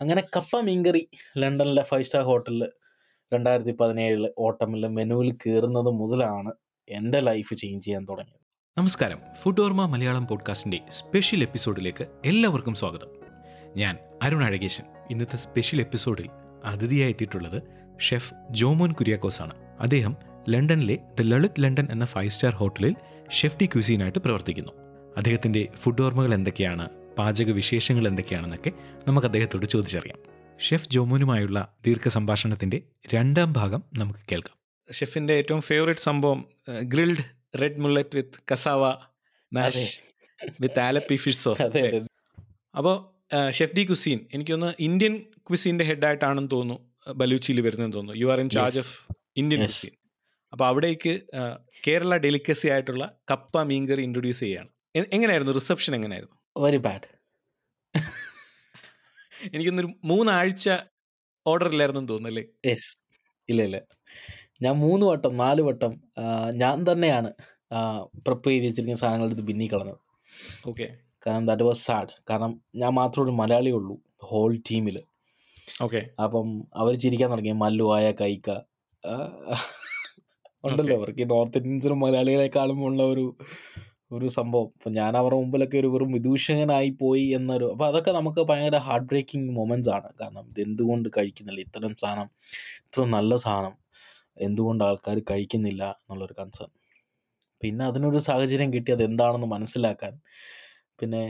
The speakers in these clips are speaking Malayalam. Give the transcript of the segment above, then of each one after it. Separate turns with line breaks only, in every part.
അങ്ങനെ കപ്പ മീൻകറി ലണ്ടനിലെ ഫൈവ് സ്റ്റാർ ഹോട്ടലിൽ രണ്ടായിരത്തി പതിനേഴിൽ ഓട്ടമിൽ മെനുവിൽ കയറുന്നത് മുതലാണ് എന്റെ ലൈഫ് ചേഞ്ച് ചെയ്യാൻ തുടങ്ങിയത്.
നമസ്കാരം. ഫുഡ് ഓർമ്മ മലയാളം പോഡ്കാസ്റ്റിന്റെ സ്പെഷ്യൽ എപ്പിസോഡിലേക്ക് എല്ലാവർക്കും സ്വാഗതം. ഞാൻ അരുൺ അഴകേശൻ. ഇന്നത്തെ സ്പെഷ്യൽ എപ്പിസോഡിൽ അതിഥിയായി എത്തിയിട്ടുള്ളത് ഷെഫ് ജോമോൻ കുര്യാക്കോസ് ആണ് അദ്ദേഹം ലണ്ടനിലെ ദ ലളിത് ലണ്ടൻ എന്ന ഫൈവ് സ്റ്റാർ ഹോട്ടലിൽ ഷെഫ് ഡി ക്യൂസീനായിട്ട് പ്രവർത്തിക്കുന്നു. അദ്ദേഹത്തിന്റെ ഫുഡ് ഓർമ്മകൾ എന്തൊക്കെയാണ്? പാചക വിശേഷങ്ങൾ എന്തൊക്കെയാണെന്നൊക്കെ നമുക്ക് അദ്ദേഹത്തോട് ചോദിച്ചറിയാം. ഷെഫ് ജോമുനുമായുള്ള ദീർഘ സംഭാഷണത്തിന്റെ രണ്ടാം ഭാഗം നമുക്ക് കേൾക്കാം. ഷെഫിന്റെ ഏറ്റവും ഫേവറേറ്റ് സംഭവം grilled red mullet with cassava mash with Alleppey fish sauce. അപ്പോൾ ഷെഫ് ഡി കുസീൻ എനിക്കൊന്ന് ഇന്ത്യൻ ക്വിസീന്റെ ഹെഡായിട്ടാണെന്ന് തോന്നുന്നു ബലൂച്ചിയിൽ വരുന്നതെന്ന് തോന്നുന്നു. You are in charge of Indian
cuisine
cuisine. അപ്പോൾ അവിടേക്ക് കേരള ഡെലിക്കസി ആയിട്ടുള്ള കപ്പ മീൻകറി ഇൻട്രൊഡ്യൂസ് ചെയ്യുകയാണ്. എങ്ങനെയായിരുന്നു? റിസപ്ഷൻ എങ്ങനെയായിരുന്നു?
വെരി ബാഡ്
എനിക്കൊന്നൊരു മൂന്നാഴ്ച ഓർഡർ ഇല്ലായിരുന്നു തോന്നുന്നല്ലേ
യെസ്. ഇല്ല ഇല്ല. ഞാൻ മൂന്ന് വട്ടം നാല് വട്ടം ഞാൻ തന്നെയാണ് പ്രിപ്പ് ചെയ്ത് വെച്ചിരിക്കുന്ന സാധനങ്ങൾ എടുത്ത് ബിന്നി കളഞ്ഞത്.
ഓക്കെ.
കാരണം ദാറ്റ് വാസ് സാഡ് കാരണം ഞാൻ മാത്രമേ ഒരു മലയാളി ഉള്ളൂ ഹോൾ ടീമിൽ
ഓക്കെ.
അപ്പം അവർ ചിരിക്കാൻ തുടങ്ങി മല്ലു ആയ കൈക്ക ഉണ്ടല്ലോ അവർക്ക് ഈ നോർത്ത് ഇന്ത്യൻസിനും മലയാളികളെക്കാളും ഉള്ള ഒരു ഒരു സംഭവം. അപ്പം ഞാൻ അവരുടെ മുമ്പിലൊക്കെ ഒരു വെറും വിദൂഷകനായി പോയി എന്നൊരു അപ്പോൾ അതൊക്കെ നമുക്ക് ഭയങ്കര ഹാർട്ട് ബ്രേക്കിംഗ് മൊമെന്റ്സ് ആണ്. കാരണം ഇത് എന്തുകൊണ്ട് കഴിക്കുന്നില്ല? ഇത്തരം സാധനം ഇത്ര നല്ല സാധനം എന്തുകൊണ്ട് ആൾക്കാർ കഴിക്കുന്നില്ല എന്നുള്ളൊരു കൺസേൺ പിന്നെ അതിനൊരു സാഹചര്യം കിട്ടി അത് എന്താണെന്ന് മനസ്സിലാക്കാൻ. പിന്നെ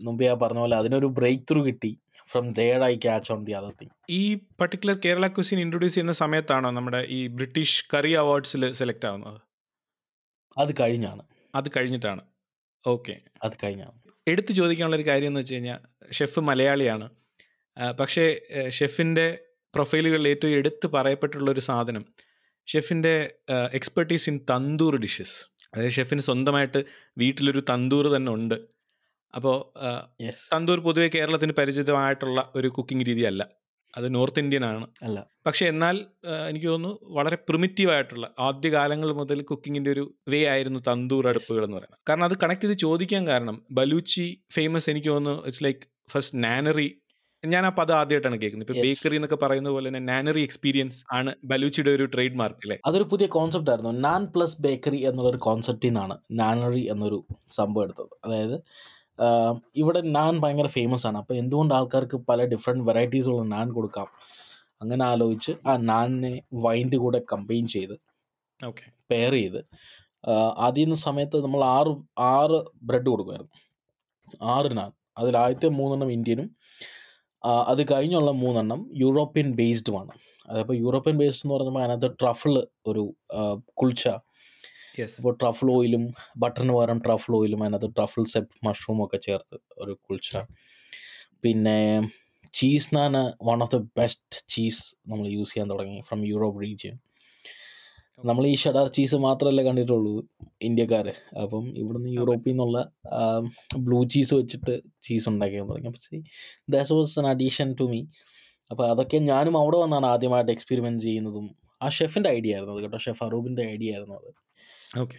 മുമ്പേ ഞാൻ പറഞ്ഞ പോലെ അതിനൊരു ബ്രേക്ക് ത്രൂ കിട്ടി. From there I catch on the other thing
ഈ പർട്ടിക്കുലർ കേരള ക്വസ്റ്റിൻ ഇൻട്രൊഡ്യൂസ് ചെയ്യുന്ന സമയത്താണോ നമ്മുടെ ഈ ബ്രിട്ടീഷ് കറി അവാർഡ്സിൽ സെലക്ട് ആവുന്നത്?
അത് കഴിഞ്ഞാണ്.
അത് കഴിഞ്ഞിട്ടാണ്. ഓക്കെ.
അത് കഴിഞ്ഞാണ്
എടുത്തു ചോദിക്കാനുള്ള ഒരു കാര്യം എന്ന് വെച്ച് കഴിഞ്ഞാൽ ഷെഫ് മലയാളിയാണ്. പക്ഷേ ഷെഫിന്റെ പ്രൊഫൈലുകളിൽ ഏറ്റവും എടുത്ത് പറയപ്പെട്ടുള്ള ഒരു സാധനം ഷെഫിന്റെ എക്സ്പെർട്ടീസ് ഇൻ തന്തൂർ ഡിഷസ് അതായത് ഷെഫിന് സ്വന്തമായിട്ട് വീട്ടിലൊരു തന്തൂർ തന്നെ ഉണ്ട്. അപ്പോൾ തന്തൂർ പൊതുവെ കേരളത്തിന് പരിചിതമായിട്ടുള്ള ഒരു കുക്കിംഗ് രീതിയല്ല അത് നോർത്ത് ഇന്ത്യൻ ആണ്
അല്ല.
പക്ഷെ എന്നാൽ എനിക്ക് തോന്നുന്നു വളരെ പ്രിമിറ്റീവ് ആയിട്ടുള്ള ആദ്യകാലങ്ങൾ മുതൽ കുക്കിങ്ങിന്റെ ഒരു വേ ആയിരുന്നു തന്തൂർ അടുപ്പുകൾ എന്ന് പറയുന്നത്. കാരണം അത് കണക്ട് ചെയ്ത് ചോദിക്കാൻ കാരണം ബലൂച്ചി ഫേമസ് എനിക്ക് തോന്നുന്നു ഇറ്റ്സ് ലൈക്ക് ഫസ്റ്റ് നാനറി ഞാൻ ആ പദം ആദ്യമായിട്ടാണ് കേൾക്കുന്നത്. ഇപ്പൊ. ബേക്കറി എന്നൊക്കെ പറയുന്ന പോലെ തന്നെ നാനറി എക്സ്പീരിയൻസ് ആണ് ബലൂച്ചിയുടെ ഒരു ട്രേഡ് മാർക്ക് അല്ലേ
അതൊരു പുതിയ കോൺസെപ്റ്റ് ആയിരുന്നു. നാൻ പ്ലസ് ബേക്കറി എന്നുള്ളൊരു കോൺസെപ്റ്റിൽ നിന്നാണ് നാനറി എന്നൊരു സംഭവം എടുത്തത്. അതായത് ഇവിടെ നാൻ ഭയങ്കര ഫേമസ് ആണ്. അപ്പോൾ എന്തുകൊണ്ട് ആൾക്കാർക്ക് പല ഡിഫറെന്റ് വെറൈറ്റീസുള്ള നാൻ കൊടുക്കാം? അങ്ങനെ ആലോചിച്ച് ആ നാനിനെ വൈന്റെ കൂടെ കമ്പൈൻ ചെയ്ത്
ഓക്കെ
പെയർ ചെയ്ത് ആദ്യം സമയത്ത് നമ്മൾ ആറ് ആറ് ബ്രെഡ് കൊടുക്കുമായിരുന്നു ആറ് നാൻ. അതിൽ ആദ്യത്തെ മൂന്നെണ്ണം ഇന്ത്യനും അത് കഴിഞ്ഞുള്ള മൂന്നെണ്ണം യൂറോപ്യൻ ബേസ്ഡുമാണ് അതായത് യൂറോപ്യൻ ബേസ്ഡ് എന്ന് പറയുമ്പോൾ അതിനകത്ത് ട്രഫിൾ ഒരു കുൾച്ച ഇപ്പോൾ ട്രഫിൾ ഓയിലും ബട്ടറിന് പകരം ട്രഫിൾ ഓയിലും അതിനകത്ത് ട്രഫിൾ സെപ്പ് മഷ്റൂം ഒക്കെ ചേർത്ത് ഒരു കുൾച്ച പിന്നെ cheese naan one of the best cheese നമ്മൾ യൂസ് ചെയ്യാൻ തുടങ്ങി ഫ്രം യൂറോപ്പ് റീജിയൻ നമ്മൾ ഈ ഷഡാർ ചീസ് മാത്രമല്ലേ കണ്ടിട്ടുള്ളൂ ഇന്ത്യക്കാർ അപ്പം ഇവിടുന്ന് യൂറോപ്പിൽ നിന്നുള്ള ബ്ലൂ ചീസ് വെച്ചിട്ട് ചീസ് ഉണ്ടാക്കിയാൽ തുടങ്ങി. അപ്പം that's was an addition to me അപ്പോൾ അതൊക്കെ ഞാനും അവിടെ വന്നാണ് ആദ്യമായിട്ട് എക്സ്പെരിമെന്റ് ചെയ്യുന്നതും. ആ ഷെഫിന്റെ ഐഡിയ ആയിരുന്നു അത് കേട്ടോ. ഷെഫ് അറൂബിന്റെ ഐഡിയ ആയിരുന്നു അത്.
ഓക്കെ.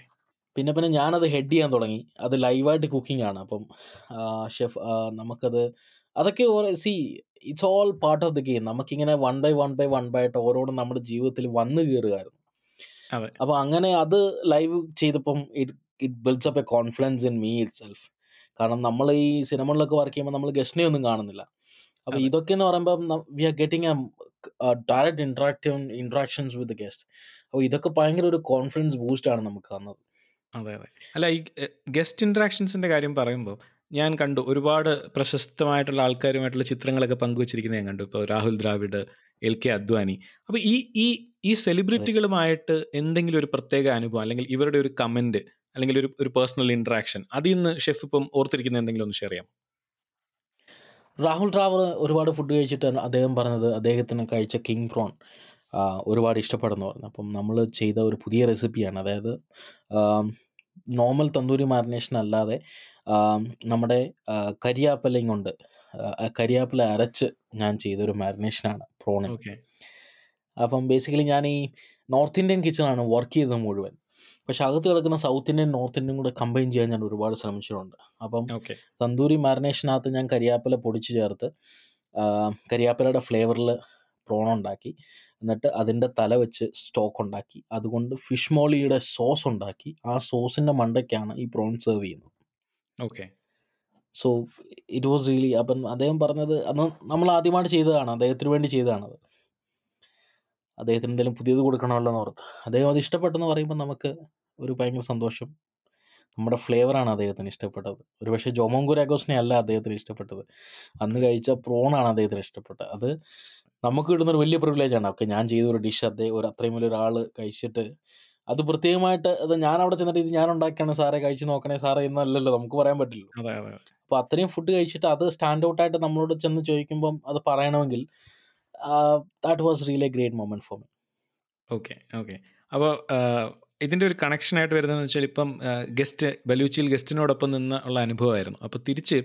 പിന്നെ പിന്നെ ഞാനത് ഹെഡ് ചെയ്യാൻ തുടങ്ങി. അത് ലൈവായിട്ട് കുക്കിംഗ് ആണ് അപ്പം ഷെഫ് നമുക്കത് അതൊക്കെ see it's all part of the game. നമുക്കിങ്ങനെ one by one by one by ആയിട്ട് ഓരോന്നും നമ്മുടെ ജീവിതത്തിൽ വന്നു കയറുകയായിരുന്നു
അപ്പൊ
അപ്പോൾ അങ്ങനെ അത് ലൈവ് ചെയ്തപ്പം it it builds up a confidence in me itself കാരണം നമ്മൾ ഈ സിനിമകളിലൊക്കെ വർക്ക് ചെയ്യുമ്പോൾ നമ്മൾ ഗസ്റ്റിനെ ഒന്നും കാണുന്നില്ല അപ്പോൾ. ഇതൊക്കെ എന്ന് പറയുമ്പോൾ we are getting a direct interactive interactions with guest അപ്പോൾ ഇതൊക്കെ ഭയങ്കര ഒരു കോൺഫിഡൻസ് ബൂസ്റ്റ് ആണ് നമുക്ക് തന്നത്.
അതെ അതെ. അല്ല ഈ ഗസ്റ്റ് ഇൻട്രാക്ഷൻസിന്റെ കാര്യം പറയുമ്പോൾ ഞാൻ കണ്ടു ഒരുപാട് പ്രശസ്തമായിട്ടുള്ള ആൾക്കാരുമായിട്ടുള്ള ചിത്രങ്ങളൊക്കെ പങ്കുവച്ചിരിക്കുന്നത് ഞാൻ കണ്ടു. ഇപ്പോൾ രാഹുൽ ദ്രാവിഡ് എൽ കെ അദ്വാനി. അപ്പോൾ ഈ ഈ ഈ സെലിബ്രിറ്റികളുമായിട്ട് എന്തെങ്കിലും ഒരു പ്രത്യേക അനുഭവം അല്ലെങ്കിൽ ഇവരുടെ ഒരു കമന്റ് അല്ലെങ്കിൽ ഒരു ഒരു പേഴ്സണൽ ഇൻട്രാക്ഷൻ അതിൽ നിന്ന് ഷെഫ് ഇപ്പം ഓർത്തിരിക്കുന്ന എന്തെങ്കിലും ഒന്ന് ഷെയർ ചെയ്യാം
രാഹുൽ ട്രാവർ ഒരുപാട് ഫുഡ് കഴിച്ചിട്ട് അദ്ദേഹം പറഞ്ഞത്. അദ്ദേഹത്തിന് കഴിച്ച കിങ് പ്രോൺ ഒരുപാട് ഇഷ്ടപ്പെടുന്നു പറഞ്ഞു. അപ്പം നമ്മൾ ചെയ്ത ഒരു പുതിയ റെസിപ്പിയാണ് അതായത് നോർമൽ തന്തൂരി മാരിനേഷൻ അല്ലാതെ നമ്മുടെ കരിയാപ്പലയും കൊണ്ട് കരിയാപ്പല അരച്ച് ഞാൻ ചെയ്തൊരു മാരിനേഷനാണ് പ്രോണിന്
ഓക്കെ
അപ്പം ബേസിക്കലി ഞാൻ ഈ നോർത്ത് ഇന്ത്യൻ കിച്ചണാണ് വർക്ക് ചെയ്തത് മുഴുവൻ. പക്ഷെ അകത്ത് കിടക്കുന്ന സൗത്ത് ഇന്ത്യൻ നോർത്ത് ഇന്ത്യൻ കൂടെ കമ്പൈൻ ചെയ്യാൻ ഞാൻ ഒരുപാട് ശ്രമിച്ചിട്ടുണ്ട്. അപ്പം
ഓക്കെ
തന്തൂരി മാരിനേഷനകത്ത് ഞാൻ കരിയാപ്പില പൊടിച്ച് ചേർത്ത് കരിയാപ്പിലയുടെ ഫ്ലേവറിൽ പ്രോൺ ഉണ്ടാക്കി എന്നിട്ട് അതിന്റെ തല വെച്ച് സ്റ്റോക്ക് ഉണ്ടാക്കി. അതുകൊണ്ട് ഫിഷ് മോളിയുടെ സോസ് ഉണ്ടാക്കി. ആ സോസിന്റെ മണ്ടയ്ക്കാണ് ഈ പ്രോൺ സെർവ് ചെയ്യുന്നത്.
Okay
so it was really അപ്പം അദ്ദേഹം പറഞ്ഞത് അന്ന് നമ്മൾ ആദ്യമായിട്ട് ചെയ്തതാണ് അദ്ദേഹത്തിന് വേണ്ടി ചെയ്തതാണത്. അദ്ദേഹത്തിന് എന്തെങ്കിലും പുതിയത് കൊടുക്കണമല്ലോ എന്ന് ഓർത്ത്. അദ്ദേഹം അത് ഇഷ്ടപ്പെട്ടെന്ന് പറയുമ്പോൾ നമുക്ക് ഒരു ഭയങ്കര സന്തോഷം. നമ്മുടെ ഫ്ലേവറാണ് അദ്ദേഹത്തിന് ഇഷ്ടപ്പെട്ടത്. ഒരു പക്ഷേ ജോമോൻ അല്ല അദ്ദേഹത്തിന് ഇഷ്ടപ്പെട്ടത്. അന്ന് കഴിച്ച പ്രോണാണ് അദ്ദേഹത്തിന് ഇഷ്ടപ്പെട്ടത്. അത് നമുക്ക് കിട്ടുന്നൊരു വലിയ പ്രിവിലേജാണ് ഓക്കെ ഞാൻ ചെയ്ത ഒരു ഡിഷ് അദ്ദേഹം ഒരു അത്രയും വലിയ ഒരാൾ കഴിച്ചിട്ട് അത് പ്രത്യേകമായിട്ട് അത് ഞാൻ അവിടെ ചെന്നിട്ട് ഇത് ഞാൻ ഉണ്ടാക്കിയാണ് സാറേ കഴിച്ച് നോക്കണേ സാറേ എന്നല്ലല്ലോ നമുക്ക് പറയാൻ പറ്റില്ല അപ്പോൾ അത്രയും ഫുഡ് കഴിച്ചിട്ട് അത് സ്റ്റാൻഡ് ഔട്ടായിട്ട് നമ്മളോട് ചെന്ന് ചോദിക്കുമ്പം അത് പറയണമെങ്കിൽ that was really a great moment for me.
Okay okay അപ്പോൾ ഇതിന്റെ ഒരു കണക്ഷനായിട്ട് വരുന്നതെന്ന് വെച്ചാൽ ഇപ്പം ഗസ്റ്റ് ബലൂച്ചിയിൽ ഗസ്റ്റിനോടൊപ്പം നിന്ന് ഉള്ള അനുഭവമായിരുന്നു. അപ്പോൾ തിരിച്ച്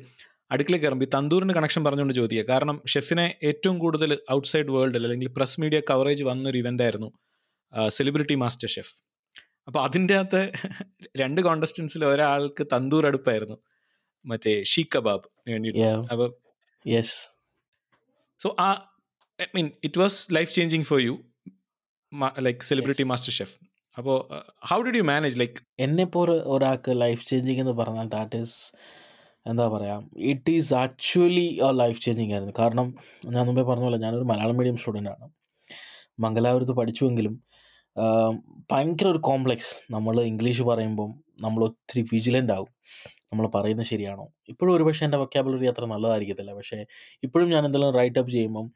അടുക്കളയിൽ കയറുമ്പോൾ ഈ തന്തൂറിന്റെ കണക്ഷൻ പറഞ്ഞുകൊണ്ട് ചോദിക്കുക. കാരണം ഷെഫിനെ ഏറ്റവും കൂടുതൽ ഔട്ട്സൈഡ് വേൾഡിൽ അല്ലെങ്കിൽ പ്രസ് മീഡിയ കവറേജ് വന്നൊരു ഇവന്റ് ആയിരുന്നു സെലിബ്രിറ്റി മാസ്റ്റർ ഷെഫ് അപ്പോൾ അതിന്റെ അകത്ത് രണ്ട് കോണ്ടസ്റ്റൻസിൽ ഒരാൾക്ക് തന്തൂർ അടുപ്പായിരുന്നു. മറ്റേ ഷീ കബാബ് വേണ്ടിയിട്ട്. അപ്പോൾ
yes
so uh I mean it was life changing for you like celebrity master chef അപ്പോൾ how did you manage like
എന്നെ ഇപ്പോൾ ഒരാൾക്ക് ലൈഫ് ചേഞ്ചിങ് എന്ന് പറഞ്ഞാൽ ദാറ്റ് ഈസ് എന്താ പറയുക it is actually life changing ആയിരുന്നു. കാരണം ഞാൻ മുമ്പേ പറഞ്ഞ പോലെ ഞാനൊരു മലയാളം മീഡിയം സ്റ്റുഡന്റ് ആണ്. മംഗലാപുരത്ത് പഠിച്ചുവെങ്കിലും ഭയങ്കര ഒരു കോംപ്ലക്സ് നമ്മൾ ഇംഗ്ലീഷ് പറയുമ്പം നമ്മൾ ഒത്തിരി വിജിലന്റ് ആവും നമ്മൾ പറയുന്നത് ശരിയാണോ? ഇപ്പോഴും ഒരു പക്ഷേ എന്റെ വൊക്കാബുലറി അത്ര നല്ലതായിരിക്കത്തില്ല. പക്ഷേ ഇപ്പോഴും ഞാൻ എന്തെങ്കിലും റൈറ്റ് അപ്പ് ചെയ്യുമ്പം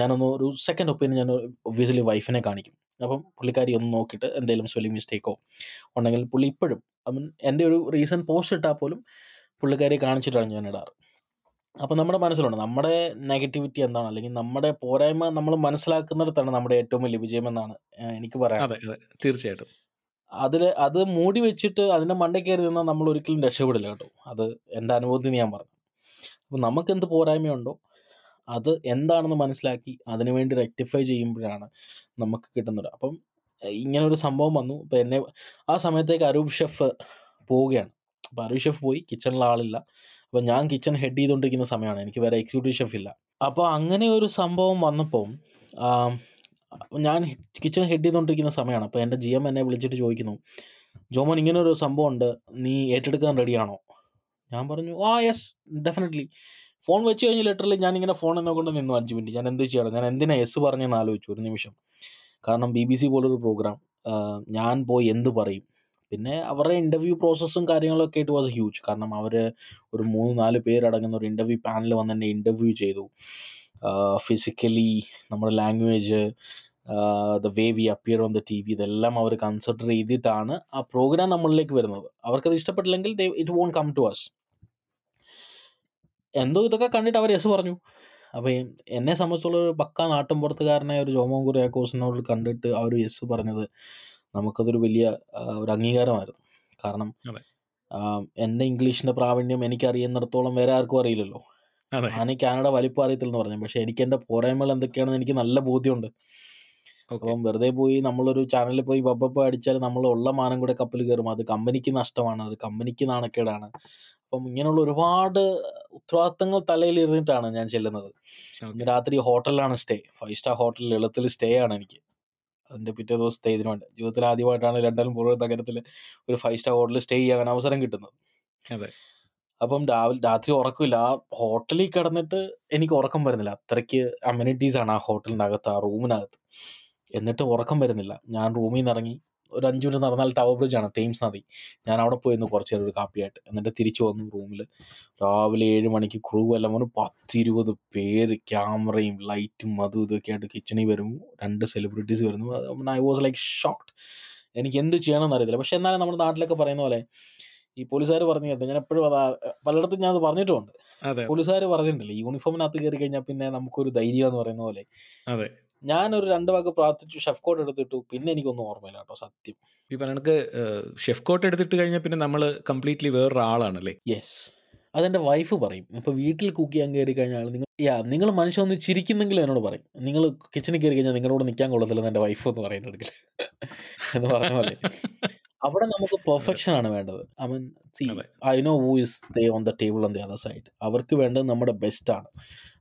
ഞാനൊന്ന് ഒരു സെക്കൻഡ് ഒപ്പീനിയൻ ഞാൻ ഒബ്വിയസ്ലി വൈഫിനെ കാണിക്കും. അപ്പം പുള്ളിക്കാരി ഒന്ന് നോക്കിയിട്ട് എന്തെങ്കിലും സ്പെല്ലിംഗ് മിസ്റ്റേക്കോ ഉണ്ടെങ്കിൽ പുള്ളി ഇപ്പോഴും ഐ മീൻ എന്റെ ഒരു റീസൺ പോസ്റ്റ് ഇട്ടാൽ പോലും പുള്ളിക്കാരിയെ കാണിച്ചിട്ടാണ് ഞാൻ ഇടാറ്. അപ്പോൾ നമ്മുടെ മനസ്സിലുണ്ട്. നമ്മുടെ നെഗറ്റിവിറ്റി എന്താണ്? അല്ലെങ്കിൽ നമ്മുടെ പോരായ്മ നമ്മൾ മനസ്സിലാക്കുന്നിടത്താണ് നമ്മുടെ ഏറ്റവും വലിയ വിജയം എന്നാണ് എനിക്ക് പറയാം
തീർച്ചയായിട്ടും.
അതിൽ അത് മൂടി വെച്ചിട്ട് അതിന്റെ മണ്ടയിൽ കയറി നിന്നാൽ നമ്മൾ ഒരിക്കലും രക്ഷപ്പെടില്ല കേട്ടോ. അത് എന്റെ അനുഭവത്തിൽ ഞാൻ പറഞ്ഞു. അപ്പോൾ നമുക്ക് എന്ത് പോരായ്മയുണ്ടോ? അത് എന്താണെന്ന് മനസ്സിലാക്കി അതിനുവേണ്ടി റെക്ടിഫൈ ചെയ്യുമ്പോഴാണ് നമുക്ക് കിട്ടുന്നത്. അപ്പം ഇങ്ങനെ ഒരു സംഭവം വന്നു. അപ്പോൾ എന്നെ ആ സമയത്തേക്ക് അരൂപ് ഷെഫ് പോവുകയാണ്. അപ്പോൾ അരൂപ് ഷെഫ് പോയി. കിച്ചണിൽ ആളില്ല. അപ്പോൾ ഞാൻ കിച്ചൺ ഹെഡ് ചെയ്തുകൊണ്ടിരിക്കുന്ന സമയമാണ്. എനിക്ക് വേറെ എക്സിക്യൂട്ടീവ് ഷെഫ് ഇല്ല. അപ്പോൾ അങ്ങനെ ഒരു സംഭവം വന്നപ്പോൾ ഞാൻ കിച്ചൺ ഹെഡ് ചെയ്തുകൊണ്ടിരിക്കുന്ന സമയമാണ് അപ്പോൾ എന്റെ ജി എം എന്നെ വിളിച്ചിട്ട് ചോദിക്കുന്നു ജോമോൻ ഇങ്ങനൊരു സംഭവം ഉണ്ട് നീ ഏറ്റെടുക്കാൻ റെഡിയാണോ ഞാൻ പറഞ്ഞു ആ യെസ് ഡെഫിനറ്റ്ലി ഫോൺ വെച്ച് കഴിഞ്ഞ് ലെറ്ററിൽ ഞാൻ ഇങ്ങനെ ഫോൺ നോക്കൊണ്ട് നിന്നു അഞ്ച് മിനിറ്റ് ഞാൻ എന്ത് ചെയ്യണം? ഞാൻ എന്തിനാ എസ് പറഞ്ഞെന്ന് ആലോചിച്ചു ഒരു നിമിഷം. കാരണം ബി ബി സി പോലൊരു പ്രോഗ്രാം ഞാൻ പോയി എന്ത് പറയും? പിന്നെ അവരുടെ ഇന്റർവ്യൂ പ്രോസസ്സും കാര്യങ്ങളൊക്കെ ഇറ്റ് വാസ് ഹ്യൂജ് കാരണം അവർ ഒരു മൂന്ന് നാല് പേരടങ്ങുന്ന ഒരു ഇന്റർവ്യൂ പാനൽ വന്ന് എന്നെ ഇന്റർവ്യൂ ചെയ്തു. ഫിസിക്കലി നമ്മുടെ language the way we appear on the T V ഇതെല്ലാം അവർ കൺസിഡർ ചെയ്തിട്ടാണ് ആ പ്രോഗ്രാം നമ്മളിലേക്ക് വരുന്നത്. അവർക്കത് ഇഷ്ടപ്പെട്ടില്ലെങ്കിൽ they it won't come to us എന്തോ ഇതൊക്കെ കണ്ടിട്ട് അവർ യെസ് പറഞ്ഞു. അപ്പോൾ എന്നെ സംബന്ധിച്ചുള്ള ഒരു പക്ക നാട്ടിൻപുറത്തുകാരനായ ഒരു ജോമോൻ കോഴ്സിനോട് കണ്ടിട്ട് അവർ ഒരു യെസ് പറഞ്ഞത് നമുക്കതൊരു വലിയ ഒരു അംഗീകാരമായിരുന്നു. കാരണം എന്റെ ഇംഗ്ലീഷിന്റെ പ്രാവീണ്യം എനിക്കറിയുന്നിടത്തോളം വേറെ ആർക്കും അറിയില്ലല്ലോ. ഞാൻ കാനഡ വലിപ്പം അറിയത്തില്ലെന്ന് പറഞ്ഞു. പക്ഷെ എനിക്ക് എന്റെ പോരായ്മകൾ എന്തൊക്കെയാണെന്ന് എനിക്ക് നല്ല ബോധ്യമുണ്ട്. അപ്പം വെറുതെ പോയി നമ്മളൊരു ചാനലിൽ പോയി ബബ്ബപ്പ അടിച്ചാൽ നമ്മൾ ഉള്ള മാനം കൂടെ കപ്പൽ കയറും. അത് കമ്പനിക്ക് നഷ്ടമാണ്. അത് കമ്പനിക്ക് നാണക്കേടാണ്. അപ്പം ഇങ്ങനെയുള്ള ഒരുപാട് ഉത്തരവാദിത്തങ്ങൾ തലയിൽ ഇരുന്നിട്ടാണ് ഞാൻ ചെല്ലുന്നത്. രാത്രി ഹോട്ടലിലാണ് സ്റ്റേ. ഫൈവ് സ്റ്റാർ ഹോട്ടലിൽ എളുത്തിൽ സ്റ്റേ ആണ് എനിക്ക്. അതിന്റെ പിറ്റേ ദിവസത്തെ സ്റ്റേ വേണ്ടി. ജീവിതത്തിൽ ആദ്യമായിട്ടാണ് ലണ്ടൻ പോലുള്ള നഗരത്തിൽ ഒരു ഫൈവ് സ്റ്റാർ ഹോട്ടലിൽ സ്റ്റേ ചെയ്യാൻ അവസരം കിട്ടുന്നത്.
അതെ.
അപ്പം രാവിലെ രാത്രി ഉറക്കമില്ല. ആ ഹോട്ടലിൽ കിടന്നിട്ട് എനിക്ക് ഉറക്കം വരുന്നില്ല. അത്രയ്ക്ക് അമ്യൂണിറ്റീസ് ആണ് ആ ഹോട്ടലിന്റെ അകത്ത് ആ റൂമിനകത്ത്. എന്നിട്ട് ഉറക്കം വരുന്നില്ല. ഞാൻ റൂമിൽ നിന്ന് ഇറങ്ങി ഒരു അഞ്ച് മിനിറ്റ് നടന്നാൽ ടവർ ബ്രിഡ്ജ് ആണ് തേംസ് നദി. ഞാൻ അവിടെ പോയി ഒന്ന് കുറച്ച് നേരം ഒരു കാപ്പിയായിട്ട് എന്നിട്ട് തിരിച്ചു വന്നു റൂമിൽ രാവിലെ ഏഴ് മണിക്ക് ക്രൂ എല്ലാം വന്നു. പത്തിരുപത് പേര് ക്യാമറയും ലൈറ്റും അതും ഇതൊക്കെ ആയിട്ട് കിച്ചണിൽ വരുന്നു. രണ്ട് സെലിബ്രിറ്റീസ് വരുന്നു. ഐ വാസ് ലൈക്ക് ഷോക്ക്ഡ് എനിക്ക് എന്ത് ചെയ്യണമെന്ന് അറിയത്തില്ല. പക്ഷെ എന്നാലും നമ്മുടെ നാട്ടിലൊക്കെ പറയുന്ന പോലെ ഈ പോലീസുകാർ പറഞ്ഞു കേട്ടോ ഞാൻ എപ്പോഴും അത് പലയിടത്തും ഞാൻ അത്. പറഞ്ഞിട്ടുമുണ്ട് പോലീസുകാർ പറഞ്ഞിട്ടുണ്ടല്ലോ യൂണിഫോമിനകത്ത് കയറി കഴിഞ്ഞാൽ പിന്നെ നമുക്കൊരു ധൈര്യം എന്ന് പറയുന്ന പോലെ.
അതെ.
ഒരു രണ്ട് വാക്ക് പ്രാർത്ഥിച്ചു ഷെഫ് കോട്ട് എടുത്തിട്ടു. പിന്നെ എനിക്കൊന്നും ഓർമ്മയില്ല കേട്ടോ സത്യം.
ഈ പറഞ്ഞക്ക് ഷെഫ് കോട്ട് എടുത്തിട്ട് കഴിഞ്ഞാൽ പിന്നെ നമ്മൾ കംപ്ലീറ്റ്ലി വേറൊരാളാണല്ലേ?
യെസ്. അതെന്റെ വൈഫ് പറയും. ഇപ്പോൾ വീട്ടിൽ കുക്ക് ചെയ്യാൻ കയറി കഴിഞ്ഞാൽ നിങ്ങൾ യാ നിങ്ങൾ മനുഷ്യൻ ഒന്ന് ചിരിക്കുന്നെങ്കിൽ എന്നോട് പറയും. നിങ്ങൾ കിച്ചണിൽ കയറി കഴിഞ്ഞാൽ നിങ്ങളോട് നിൽക്കാൻ കൊള്ളത്തില്ലെന്ന് എന്റെ വൈഫ് എന്ന് പറയുന്നുണ്ടെങ്കിൽ എന്ന് പറഞ്ഞ പോലെ. അവിടെ നമുക്ക് പെർഫെക്ഷൻ ആണ് വേണ്ടത്. I mean see I know who is they on the table on the other side അവർക്ക് വേണ്ടത് നമ്മുടെ ബെസ്റ്റ് ആണ്.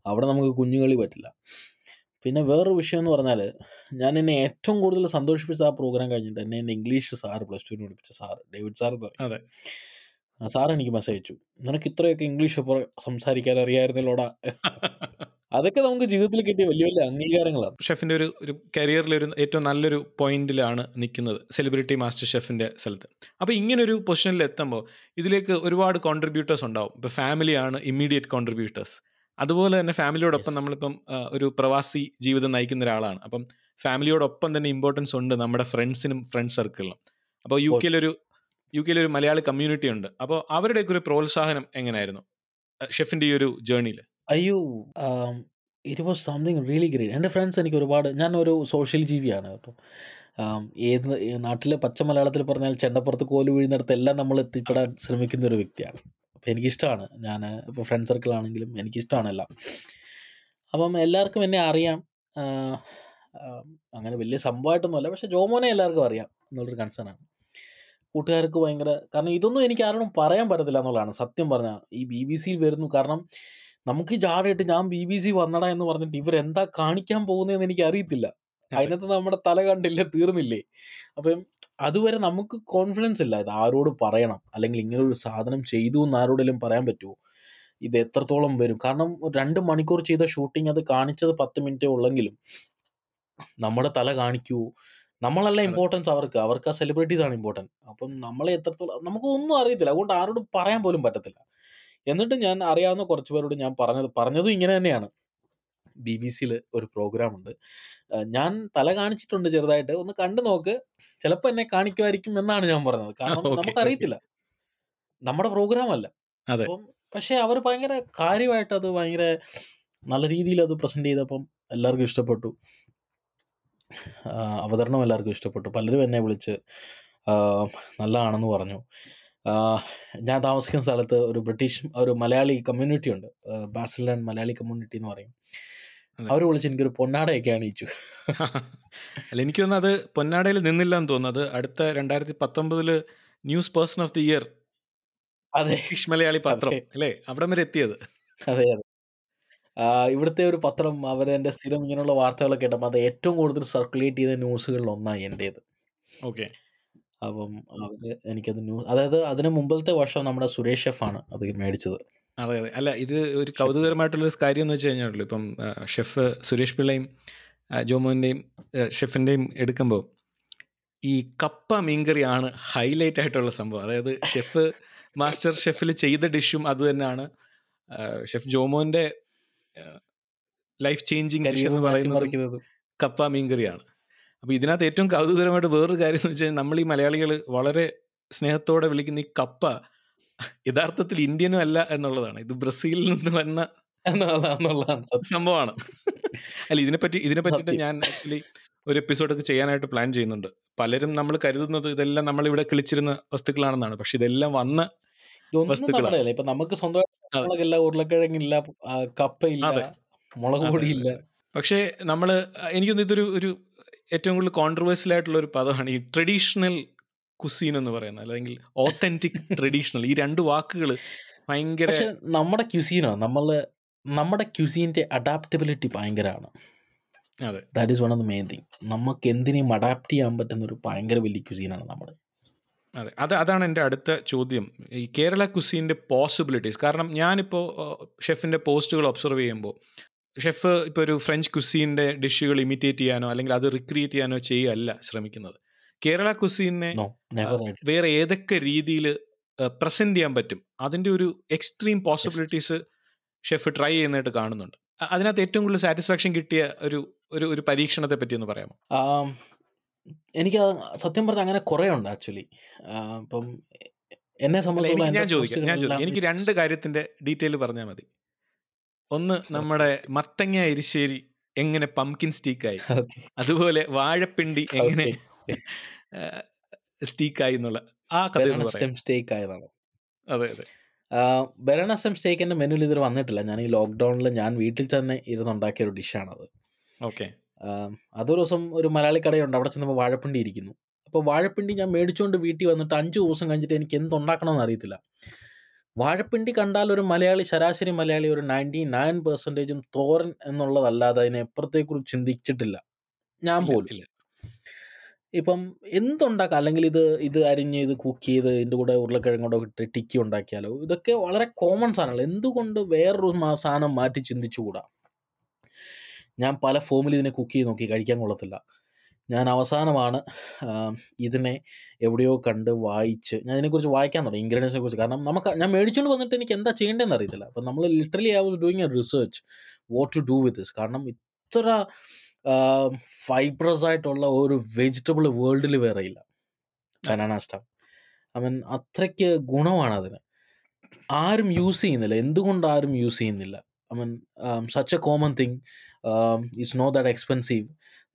അവിടെ നമുക്ക് കുഞ്ഞുകളി പറ്റില്ല. പിന്നെ വേറൊരു വിഷയം എന്ന് പറഞ്ഞാൽ ഞാൻ എന്നെ ഏറ്റവും കൂടുതൽ സന്തോഷിപ്പിച്ച ആ പ്രോഗ്രാം കഴിഞ്ഞിട്ട് എന്നെ എന്റെ ഇംഗ്ലീഷ് സാറ് പ്ലസ് ടുവിന് പഠിപ്പിച്ച സാർ ഡേവിഡ് സാർ എന്ന്
അതെ.
സാർ എനിക്ക് മെസ്സേജ് അയച്ചു. നിനക്ക് ഇത്രയൊക്കെ ഇംഗ്ലീഷ് സംസാരിക്കാൻ അറിയാമായിരുന്നല്ലോടാ അതൊക്കെ നമുക്ക് ജീവിതത്തിൽ കിട്ടിയ വലിയ വലിയ അംഗീകാരങ്ങളാണ്.
ഷെഫിന്റെ ഒരു ഒരു കരിയറിലെ ഒരു ഏറ്റവും നല്ലൊരു പോയിന്റിലാണ് നിൽക്കുന്നത് സെലിബ്രിറ്റി മാസ്റ്റർ ഷെഫിന്റെ സ്ഥലത്ത്. അപ്പോൾ ഒരു പൊസിഷനിൽ എത്തുമ്പോൾ ഇതിലേക്ക് ഒരുപാട് കോൺട്രിബ്യൂട്ടേഴ്സ് ഉണ്ടാവും. ഇപ്പോൾ ഫാമിലിയാണ് ഇമ്മീഡിയറ്റ് കോൺട്രിബ്യൂട്ടേഴ്സ് അതുപോലെ തന്നെ ഫാമിലിയോടൊപ്പം. നമ്മളിപ്പം ഒരു പ്രവാസി ജീവിതം നയിക്കുന്ന ഒരാളാണ്. അപ്പം ഫാമിലിയോടൊപ്പം തന്നെ ഇമ്പോർട്ടൻസ് ഉണ്ട് നമ്മുടെ ഫ്രണ്ട്സിനും ഫ്രണ്ട് സർക്കിളിനും അപ്പോൾ യു. കെയിലൊരു യു കെയിലൊരു മലയാളി കമ്മ്യൂണിറ്റി ഉണ്ട്. അപ്പോൾ അവരുടെയൊക്കെ ഒരു പ്രോത്സാഹനം എങ്ങനെയായിരുന്നു? ഷെഫിന്റെ ഈ ഒരു ജേർണിയിൽ
അയ്യോ it was something really great എന്റെ ഫ്രണ്ട്സ് എനിക്ക് ഒരുപാട് ഞാൻ ഒരു സോഷ്യൽ ജീവിയാണ് കേട്ടോ. ഏത് നാട്ടിലെ പച്ച മലയാളത്തിൽ പറഞ്ഞാൽ ചെണ്ടപ്പുറത്ത് കോൽ വീഴുന്നിടത്ത് എല്ലാം നമ്മൾ എത്തിപ്പെടാൻ ശ്രമിക്കുന്ന ഒരു വ്യക്തിയാണ്. അപ്പം എനിക്കിഷ്ടമാണ് ഞാൻ ഇപ്പോൾ ഫ്രണ്ട് സർക്കിൾ ആണെങ്കിലും എനിക്കിഷ്ടമാണ് എല്ലാം. അപ്പം എല്ലാവർക്കും എന്നെ അറിയാം. അങ്ങനെ വലിയ സംഭവമായിട്ടൊന്നുമല്ല. പക്ഷെ ജോമോനെ എല്ലാവർക്കും അറിയാം എന്നുള്ളൊരു കൺസേൺ ആണ്. കൂട്ടുകാർക്ക് ഭയങ്കര കാരണം ഇതൊന്നും എനിക്ക് ആരോടും പറയാൻ പറ്റത്തില്ല എന്നുള്ളതാണ് സത്യം പറഞ്ഞാൽ. ഈ ബി ബി സിയിൽ വരുന്നു. കാരണം നമുക്ക് ഈ ജാടയിട്ട് ഞാൻ ബി ബി സി വന്നടാ എന്ന് പറഞ്ഞിട്ട് ഇവരെന്താ കാണിക്കാൻ പോകുന്നതെന്ന് എനിക്ക് അറിയത്തില്ല അതിനകത്ത് നമ്മുടെ തല കണ്ടില്ല തീർന്നില്ലേ? അപ്പം അതുവരെ നമുക്ക് കോൺഫിഡൻസ് ഇല്ല. ഇത് ആരോട് പറയണം? അല്ലെങ്കിൽ ഇങ്ങനെ ഒരു സാധനം ചെയ്തു എന്ന് ആരോടെങ്കിലും പറയാൻ പറ്റുമോ ഇത് എത്രത്തോളം വരും? കാരണം രണ്ട് മണിക്കൂർ ചെയ്ത ഷൂട്ടിങ് അത് കാണിച്ചത് പത്ത് മിനിറ്റേ ഉള്ളെങ്കിലും നമ്മുടെ തല കാണിക്കൂ. നമ്മളല്ല ഇമ്പോർട്ടൻസ് അവർക്ക്. അവർക്ക് ആ സെലിബ്രിറ്റീസ് ആണ് ഇമ്പോർട്ടന്റ് അപ്പം നമ്മളെ എത്രത്തോളം നമുക്കൊന്നും അറിയത്തില്ല. അതുകൊണ്ട് ആരോടും പറയാൻ പോലും പറ്റത്തില്ല. എന്നിട്ട് ഞാൻ അറിയാവുന്ന കുറച്ച് പേരോട് ഞാൻ പറഞ്ഞത് പറഞ്ഞതും ഇങ്ങനെ തന്നെയാണ്. ബി ബി സിയിൽ ഒരു പ്രോഗ്രാം ഉണ്ട് ഞാൻ തല കാണിച്ചിട്ടുണ്ട് ചെറുതായിട്ട്. ഒന്ന് കണ്ടു നോക്ക്. ചിലപ്പോൾ എന്നെ കാണിക്കുമായിരിക്കും എന്നാണ് ഞാൻ പറഞ്ഞത്. കാരണം നമുക്കറിയത്തില്ല. നമ്മുടെ പ്രോഗ്രാം അല്ല. അപ്പം പക്ഷേ അവർ ഭയങ്കര കാര്യമായിട്ട് അത് ഭയങ്കര നല്ല രീതിയിൽ അത് പ്രസന്റ് ചെയ്തപ്പം എല്ലാവർക്കും ഇഷ്ടപ്പെട്ടു. അവതരണം എല്ലാവർക്കും ഇഷ്ടപ്പെട്ടു. പലരും എന്നെ വിളിച്ച് നല്ലതാണെന്ന് പറഞ്ഞു. ഞാൻ താമസിക്കുന്ന സ്ഥലത്ത് ഒരു ബ്രിട്ടീഷ് ഒരു മലയാളി കമ്മ്യൂണിറ്റി ഉണ്ട്. ബാസിലൻ മലയാളി കമ്മ്യൂണിറ്റി എന്ന് പറയും. അവർ വിളിച്ച് എനിക്കൊരു പൊന്നാടയൊക്കെ അണിയിച്ചു.
അല്ല എനിക്ക് തോന്നുന്നു അത് പൊന്നാടയിൽ നിന്നില്ല എന്ന് തോന്നുന്നത് അടുത്ത രണ്ടായിരത്തി പത്തൊമ്പതിൽ news person of the year
അതെ.
മലയാളി പത്രം. അല്ലേ? അവിടെ വരെ എത്തിയത്.
അതെ അതെ. ഇവിടുത്തെ ഒരു പത്രം അവരെന്റെ സ്ഥിരം ഇങ്ങനെയുള്ള വാർത്തകളൊക്കെ കേട്ടപ്പോൾ അത് ഏറ്റവും കൂടുതൽ സർക്കുലേറ്റ് ചെയ്ത ന്യൂസുകളിൽ ഒന്നായി എന്റേത്.
ഓക്കെ.
അപ്പം അവർ എനിക്കത് ന്യൂസ് അതായത് അതിനു മുമ്പത്തെ വർഷം നമ്മുടെ സുരേഷ് ഷെഫാണ് അത് മേടിച്ചത്.
അതെ അതെ. അല്ല ഇത് ഒരു കൗതുകരമായിട്ടുള്ളൊരു കാര്യം എന്ന് വെച്ച് കഴിഞ്ഞാൽ ഇപ്പം ഷെഫ് സുരേഷ് പിള്ളയും ജോമോന്റെയും ജോമോന്റെയും ഷെഫിന്റെയും എടുക്കുമ്പോൾ ഈ കപ്പ മീൻകറിയാണ് ഹൈലൈറ്റ് ആയിട്ടുള്ള സംഭവം. അതായത് ഷെഫ് മാസ്റ്റർ ഷെഫിൽ ചെയ്ത ഡിഷും അത് തന്നെയാണ്. ഷെഫ് ജോമോന്റെ ലൈഫ് ചേഞ്ചിങ് ഡിഷ് എന്ന് പറയുന്നത് കപ്പ മീൻകറിയാണ്. അപ്പോൾ ഇതിനകത്ത് ഏറ്റവും കൗതുകരമായിട്ട് വേറൊരു കാര്യം എന്ന് വെച്ചാൽ നമ്മൾ ഈ മലയാളികൾ വളരെ സ്നേഹത്തോടെ വിളിക്കുന്ന ഈ കപ്പ യഥാർത്ഥത്തിൽ ഇന്ത്യനും അല്ല എന്നുള്ളതാണ്. ഇത് ബ്രസീലിൽ നിന്ന് വന്ന സംഭവമാണ്. അല്ല ഇതിനെപ്പറ്റി ഇതിനെ പറ്റിയിട്ട് ഞാൻ ആക്ച്വലി ഒരു എപ്പിസോഡൊക്കെ ചെയ്യാനായിട്ട് പ്ലാൻ ചെയ്യുന്നുണ്ട്. പലരും നമ്മൾ കരുതുന്നത് ഇതെല്ലാം നമ്മൾ ഇവിടെ കിളിച്ചിരുന്ന വസ്തുക്കളാണെന്നാണ്. പക്ഷെ ഇതെല്ലാം വന്ന
ഇതൊന്നും
വസ്തുക്കളാ.
നമ്മുടെ ഇപ്പൊ നമുക്ക് സ്വന്തമായിട്ട് ഉരുളക്കിഴങ്ങില്ല കപ്പയില്ല. മുളക് പൊടിയില്ല.
പക്ഷേ നമ്മൾ എനിക്കൊന്നും ഇതൊരു ഒരു ഏറ്റവും കൂടുതൽ കോൺട്രവേഴ്സ്യൽ ആയിട്ടുള്ള ഒരു പദമാണ് ഈ ട്രഡീഷണൽ കുസീൻ എന്ന് പറയുന്നത്. അല്ലെങ്കിൽ ഓത്തന്റിക് ട്രഡീഷണൽ ഈ രണ്ട് വാക്കുകൾ ഭയങ്കര
നമ്മുടെ ക്യുസീനോ നമ്മൾ നമ്മുടെ ക്യുസീന്റെ അഡാപ്റ്റബിലിറ്റി ഭയങ്കരമാണ്
അതെ.
That is one of the main thing നമുക്ക് എന്തിനേയും അഡാപ്റ്റ് ചെയ്യാൻ പറ്റുന്ന ഒരു ഭയങ്കര വലിയ ക്യുസീനാണ് നമ്മുടെ.
അതെ. അത് അതാണ് എന്റെ അടുത്ത ചോദ്യം. ഈ കേരള കുസീന്റെ പോസിബിലിറ്റീസ് കാരണം ഞാനിപ്പോൾ ഷെഫിന്റെ പോസ്റ്റുകൾ ഒബ്സർവ് ചെയ്യുമ്പോൾ ഷെഫ് ഇപ്പോൾ ഒരു ഫ്രഞ്ച് കുസീന്റെ ഡിഷുകൾ ഇമിറ്റേറ്റ് ചെയ്യാനോ അല്ലെങ്കിൽ അത് റിക്രിയേറ്റ് ചെയ്യാനോ ചെയ്യുകയല്ല ശ്രമിക്കുന്നത്. കേരള കുസീനെ വേറെ ഏതൊക്കെ രീതിയിൽ പ്രസന്റ് ചെയ്യാൻ പറ്റും? അതിന്റെ ഒരു എക്സ്ട്രീം പോസിബിലിറ്റീസ് ഷെഫ് ട്രൈ ചെയ്യുന്നതായിട്ട് കാണുന്നുണ്ട്. അതിനകത്ത് ഏറ്റവും കൂടുതൽ സാറ്റിസ്ഫാക്ഷൻ കിട്ടിയ ഒരു ഒരു ഒരു പരീക്ഷണത്തെ പറ്റി ഒന്ന് പറയാമോ?
എനിക്ക് സത്യം പറഞ്ഞാൽ അങ്ങനെ കുറേ ഉണ്ട് ആക്ച്വലി. ഇപ്പം എന്നെ
സംബന്ധിച്ചു ഞാൻ ചോദിക്കാം ഞാൻ ചോദിക്കാം. എനിക്ക് രണ്ട് കാര്യത്തിന്റെ ഡീറ്റെയിൽ പറഞ്ഞാൽ മതി. ഒന്ന് നമ്മുടെ മത്തങ്ങ എരിശ്ശേരി എങ്ങനെ പംകിൻ സ്റ്റീക്കായി അതുപോലെ വാഴപ്പിണ്ടി എങ്ങനെ സ്റ്റീക്കായി എന്നുള്ള ആ കഥ
സ്റ്റേക്ക് ആയതാണ്.
അതെ അതെ.
ബെറണ സ്റ്റെം സ്റ്റേക്ക് എന്റെ മെനുവിൽ ഇതുവരെ വന്നിട്ടില്ല. ഞാൻ ഈ ലോക്ക്ഡൗണിൽ ഞാൻ വീട്ടിൽ തന്നെ ഇരുന്നുണ്ടാക്കിയ ഒരു ഡിഷാണത്
ഓക്കെ.
അതൊരു ദിവസം ഒരു മലയാളി കടയുണ്ട്. അവിടെ ചെന്നപ്പോൾ വാഴപ്പിണ്ടി ഇരിക്കുന്നു. അപ്പോൾ വാഴപ്പിണ്ടി ഞാൻ മേടിച്ചുകൊണ്ട് വീട്ടിൽ വന്നിട്ട് അഞ്ച് ദിവസം കഴിഞ്ഞിട്ട് എനിക്ക് എന്തുണ്ടാക്കണമെന്ന് അറിയത്തില്ല. വാഴപ്പിണ്ടി കണ്ടാൽ ഒരു മലയാളി ശരാശരി മലയാളി ഒരു 99% തോരൻ എന്നുള്ളതല്ലാതെ അതിനെ എപ്പുറത്തേക്കുറിച്ച് ചിന്തിച്ചിട്ടില്ല. ഞാൻ പോലും.
ഇല്ല.
ഇപ്പം എന്തുണ്ടാക്കാം അല്ലെങ്കിൽ ഇത് ഇത് അരിഞ്ഞ് ഇത് കുക്ക് ചെയ്ത് ഇതിന്റെ കൂടെ ഉരുളക്കിഴങ്ങ് കൊണ്ടോ ഇട്ട് ടിക്കി ഉണ്ടാക്കിയാലോ ഇതൊക്കെ വളരെ കോമൺ സാധനങ്ങൾ എന്തുകൊണ്ട് വേറൊരു സാധനം മാറ്റി ചിന്തിച്ചുകൂടാ ഞാൻ പല ഫോമിൽ ഇതിനെ കുക്ക് ചെയ്ത് നോക്കി കഴിക്കാൻ കൊള്ളത്തില്ല ഞാൻ അവസാനമാണ് ഇതിനെ എവിടെയോ കണ്ട് വായിച്ച് ഞാൻ ഇതിനെക്കുറിച്ച് വായിക്കാൻ തുടങ്ങി ഇൻഗ്രീഡിയൻസിനെ കുറിച്ച് കാരണം നമുക്ക് ഞാൻ മേടിച്ചുകൊണ്ട് വന്നിട്ട് എനിക്ക് എന്താ ചെയ്യേണ്ടതെന്ന് അറിയത്തില്ല. അപ്പം നമ്മൾ literally I was doing a research what to do with this കാരണം ഇത്ര ഫൈബ്രസ് ആയിട്ടുള്ള ഒരു വെജിറ്റബിൾ വേൾഡിൽ വേറെ ഇല്ല. ഐ മീൻ അത്രയ്ക്ക് ഗുണമാണ് അതിന് ആരും യൂസ് ചെയ്യുന്നില്ല. എന്തുകൊണ്ട് ആരും യൂസ് ചെയ്യുന്നില്ല I mean such a common thing it's not that expensive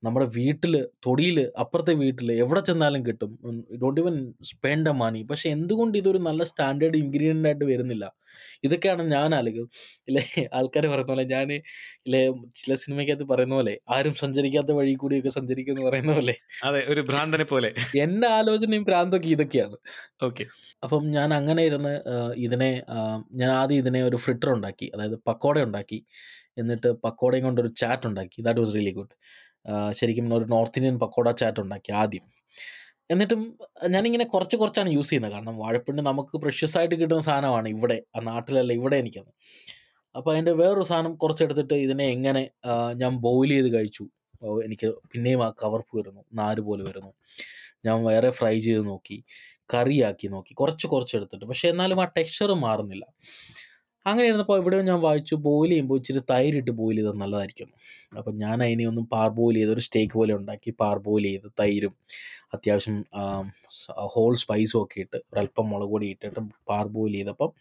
നമ്മുടെ വീട്ടിൽ തൊടിയിൽ അപ്പുറത്തെ വീട്ടിൽ എവിടെ ചെന്നാലും കിട്ടും. ഡോണ്ട് ഇവൻ സ്പെൻഡ് എ മണി പക്ഷെ എന്തുകൊണ്ട് ഇതൊരു നല്ല സ്റ്റാൻഡേർഡ് ഇൻഗ്രീഡിയന്റ് ആയിട്ട് വരുന്നില്ല? ഇതൊക്കെയാണ് ഞാൻ ആലോചിക്കും ഇല്ലേ ആൾക്കാർ പറയുന്ന പോലെ ഞാൻ ഇല്ലേ ചില സിനിമയ്ക്കകത്ത് പറയുന്ന പോലെ ആരും സഞ്ചരിക്കാത്ത വഴി കൂടിയൊക്കെ സഞ്ചരിക്കുന്നു പറയുന്ന പോലെ.
അതെ ഒരു ഭ്രാന്തനെ പോലെ.
എന്റെ ആലോചനയും ഭ്രാന്തൊക്കെ ഇതൊക്കെയാണ്.
ഓക്കെ.
അപ്പം ഞാൻ അങ്ങനെ ഇരുന്ന് ഇതിനെ ഞാൻ ആദ്യം ഇതിനെ ഒരു ഫ്രിറ്റർ ഉണ്ടാക്കി അതായത് പക്കോട ഉണ്ടാക്കി. എന്നിട്ട് പക്കോടയും കൊണ്ടൊരു ചാറ്റ് ഉണ്ടാക്കി. ദാറ്റ് വാസ് റിയലി ഗുഡ് ശരിക്കും ഒരു നോർത്ത് ഇന്ത്യൻ പക്കോട ചാറ്റ് ഉണ്ടാക്കി ആദ്യം. എന്നിട്ടും ഞാനിങ്ങനെ കുറച്ച് കുറച്ചാണ് യൂസ് ചെയ്യുന്നത്. കാരണം വാഴപ്പിണ്ടി നമുക്ക് പ്രഷ്യസ് ആയിട്ട് കിട്ടുന്ന സാധനമാണ് ഇവിടെ. ആ നാട്ടിലല്ല ഇവിടെ എനിക്കത്. അപ്പോൾ അതിന്റെ വേറൊരു സാധനം കുറച്ചെടുത്തിട്ട് ഇതിനെ എങ്ങനെ ഞാൻ ബോയിൽ ചെയ്ത് കഴിച്ചു. എനിക്ക് പിന്നെയും ആ കവർപ്പ് വരുന്നു. നാര് പോലെ വരുന്നു. ഞാൻ വേറെ ഫ്രൈ ചെയ്ത് നോക്കി. കറിയാക്കി നോക്കി. കുറച്ച് കുറച്ച് എടുത്തിട്ട്. പക്ഷേ എന്നാലും ആ ടെക്സ്ചർ മാറുന്നില്ല. അങ്ങനെ ഇരുന്നപ്പോൾ ഇവിടെ ഞാൻ വായിച്ചു ബോയിൽ ചെയ്യുമ്പോൾ ഇച്ചിരി തൈരിട്ട് ബോയിൽ ചെയ്താൽ നല്ലതായിരിക്കും. അപ്പം ഞാൻ അതിനെ ഒന്നും പാർ ബോയിൽ ചെയ്ത് ഒരു സ്റ്റേക്ക് പോലെ ഉണ്ടാക്കി പാർ ബോയിൽ ചെയ്ത് തൈരും അത്യാവശ്യം ഹോൾ സ്പൈസും ഒക്കെ ഇട്ട് ഒരല്പം മുളക് പൊടി ഇട്ടിട്ട് പാർ ബോയിൽ ചെയ്തപ്പം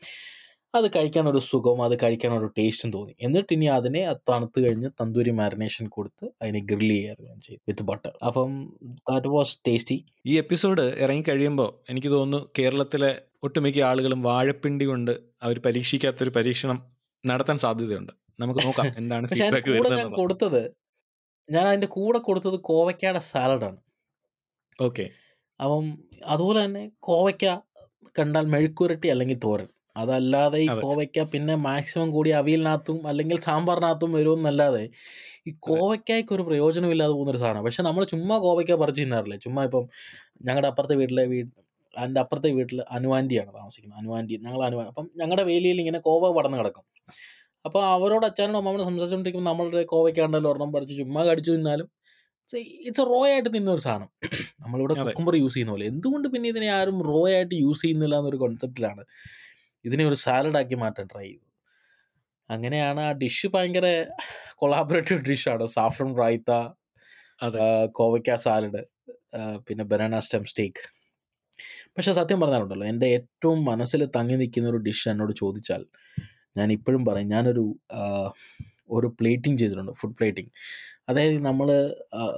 അത് കഴിക്കാൻ ഒരു സുഖവും അത് കഴിക്കാൻ ഒരു ടേസ്റ്റും തോന്നി. എന്നിട്ട് ഇനി അതിനെ അത് തണുത്ത് കഴിഞ്ഞ് തന്തൂരി മാരിനേഷൻ കൊടുത്ത് അതിനെ ഗ്രില്ല് ചെയ്യാറ് ഞാൻ ചെയ്തു വിത്ത് ബട്ടർ അപ്പം ദാറ്റ് വാസ് ടേസ്റ്റി
ഈ എപ്പിസോഡ് ഇറങ്ങി കഴിയുമ്പോൾ എനിക്ക് തോന്നുന്നു കേരളത്തിലെ ഒട്ടുമിക്ക ആളുകളും വാഴപ്പിണ്ടി കൊണ്ട് അവർ പരീക്ഷിക്കാത്തൊരു പരീക്ഷണം നടത്താൻ സാധ്യതയുണ്ട്. നമുക്ക് നോക്കാം എന്താണ് ഫീഡ്ബാക്ക് വരുന്നത്
കൊടുത്തത് ഞാൻ അതിന്റെ കൂടെ കൊടുത്തത് കോവയ്ക്കയുടെ സാലഡാണ്
ഓക്കെ.
അപ്പം അതുപോലെ തന്നെ കോവയ്ക്ക കണ്ടാൽ മെഴുക്കുരട്ടി അല്ലെങ്കിൽ തോരൻ. അതല്ലാതെ ഈ
അതെ.
കോവയ്ക്ക പിന്നെ മാക്സിമം കൂടി അവിയലിനകത്തും അല്ലെങ്കിൽ സാമ്പാറിനകത്തും വരുമെന്നല്ലാതെ ഈ കോവയ്ക്കായ്ക്ക് ഒരു പ്രയോജനമില്ലാതെ പോകുന്നൊരു സാധനമാണ് പക്ഷെ നമ്മൾ ചുമ്മാ കോവയ്ക്ക പറിച്ച് തിന്നാറില്ലേ? ചുമ്മാ ഇപ്പം ഞങ്ങളുടെ അപ്പുറത്തെ വീട്ടിലെ വീട് എന്റെ അപ്പുറത്തെ വീട്ടിൽ അനുവാന്റിയാണ് താമസിക്കുന്നത്. അനുവാന്റി ഞങ്ങൾ അനുവാ അപ്പം ഞങ്ങളുടെ വേലിയിൽ ഇങ്ങനെ കോവ പടന്ന് കിടക്കും. അപ്പോൾ അവരോട് അച്ഛനോട് അമ്മയോട് സംസാരിച്ചുകൊണ്ടിരിക്കുമ്പോൾ നമ്മളുടെ കോവയ്ക്കാണ്ടല്ലോ ഒരെണ്ണം പറിച്ച് ചുമ്മാ കടിച്ചു തിന്നാലും ഇറ്റ്സ് റോ ആയിട്ട് തിന്ന ഒരു സാധനം. നമ്മളിവിടെ
അതെ.
കുക്കുംബർ യൂസ് ചെയ്യുന്ന പോലെ. എന്തുകൊണ്ട് പിന്നെ ഇതിനെ ആരും റോ ആയിട്ട് യൂസ് ചെയ്യുന്നില്ല എന്നൊരു കോൺസെപ്റ്റിലാണ് ഇതിനെ ഒരു സാലഡാക്കി മാറ്റാൻ ട്രൈ ചെയ്തു. അങ്ങനെയാണ് ആ ഡിഷ് ഭയങ്കര കൊളാബറേറ്റീവ് ഡിഷാണ് സാഫ്രൺ റായ്ത്ത കോവയ്ക്ക സാലഡ് പിന്നെ ബനാന സ്റ്റെം സ്റ്റേക്ക് പക്ഷെ സത്യം പറഞ്ഞാലുണ്ടല്ലോ എന്റെ ഏറ്റവും മനസ്സിൽ തങ്ങി നിൽക്കുന്ന ഒരു ഡിഷ് എന്നോട് ചോദിച്ചാൽ ഞാൻ ഇപ്പോഴും പറയും ഞാനൊരു ഒരു പ്ലേറ്റിംഗ് ചെയ്തിട്ടുണ്ട് ഫുഡ് പ്ലേറ്റിംഗ് അതായത് നമ്മൾ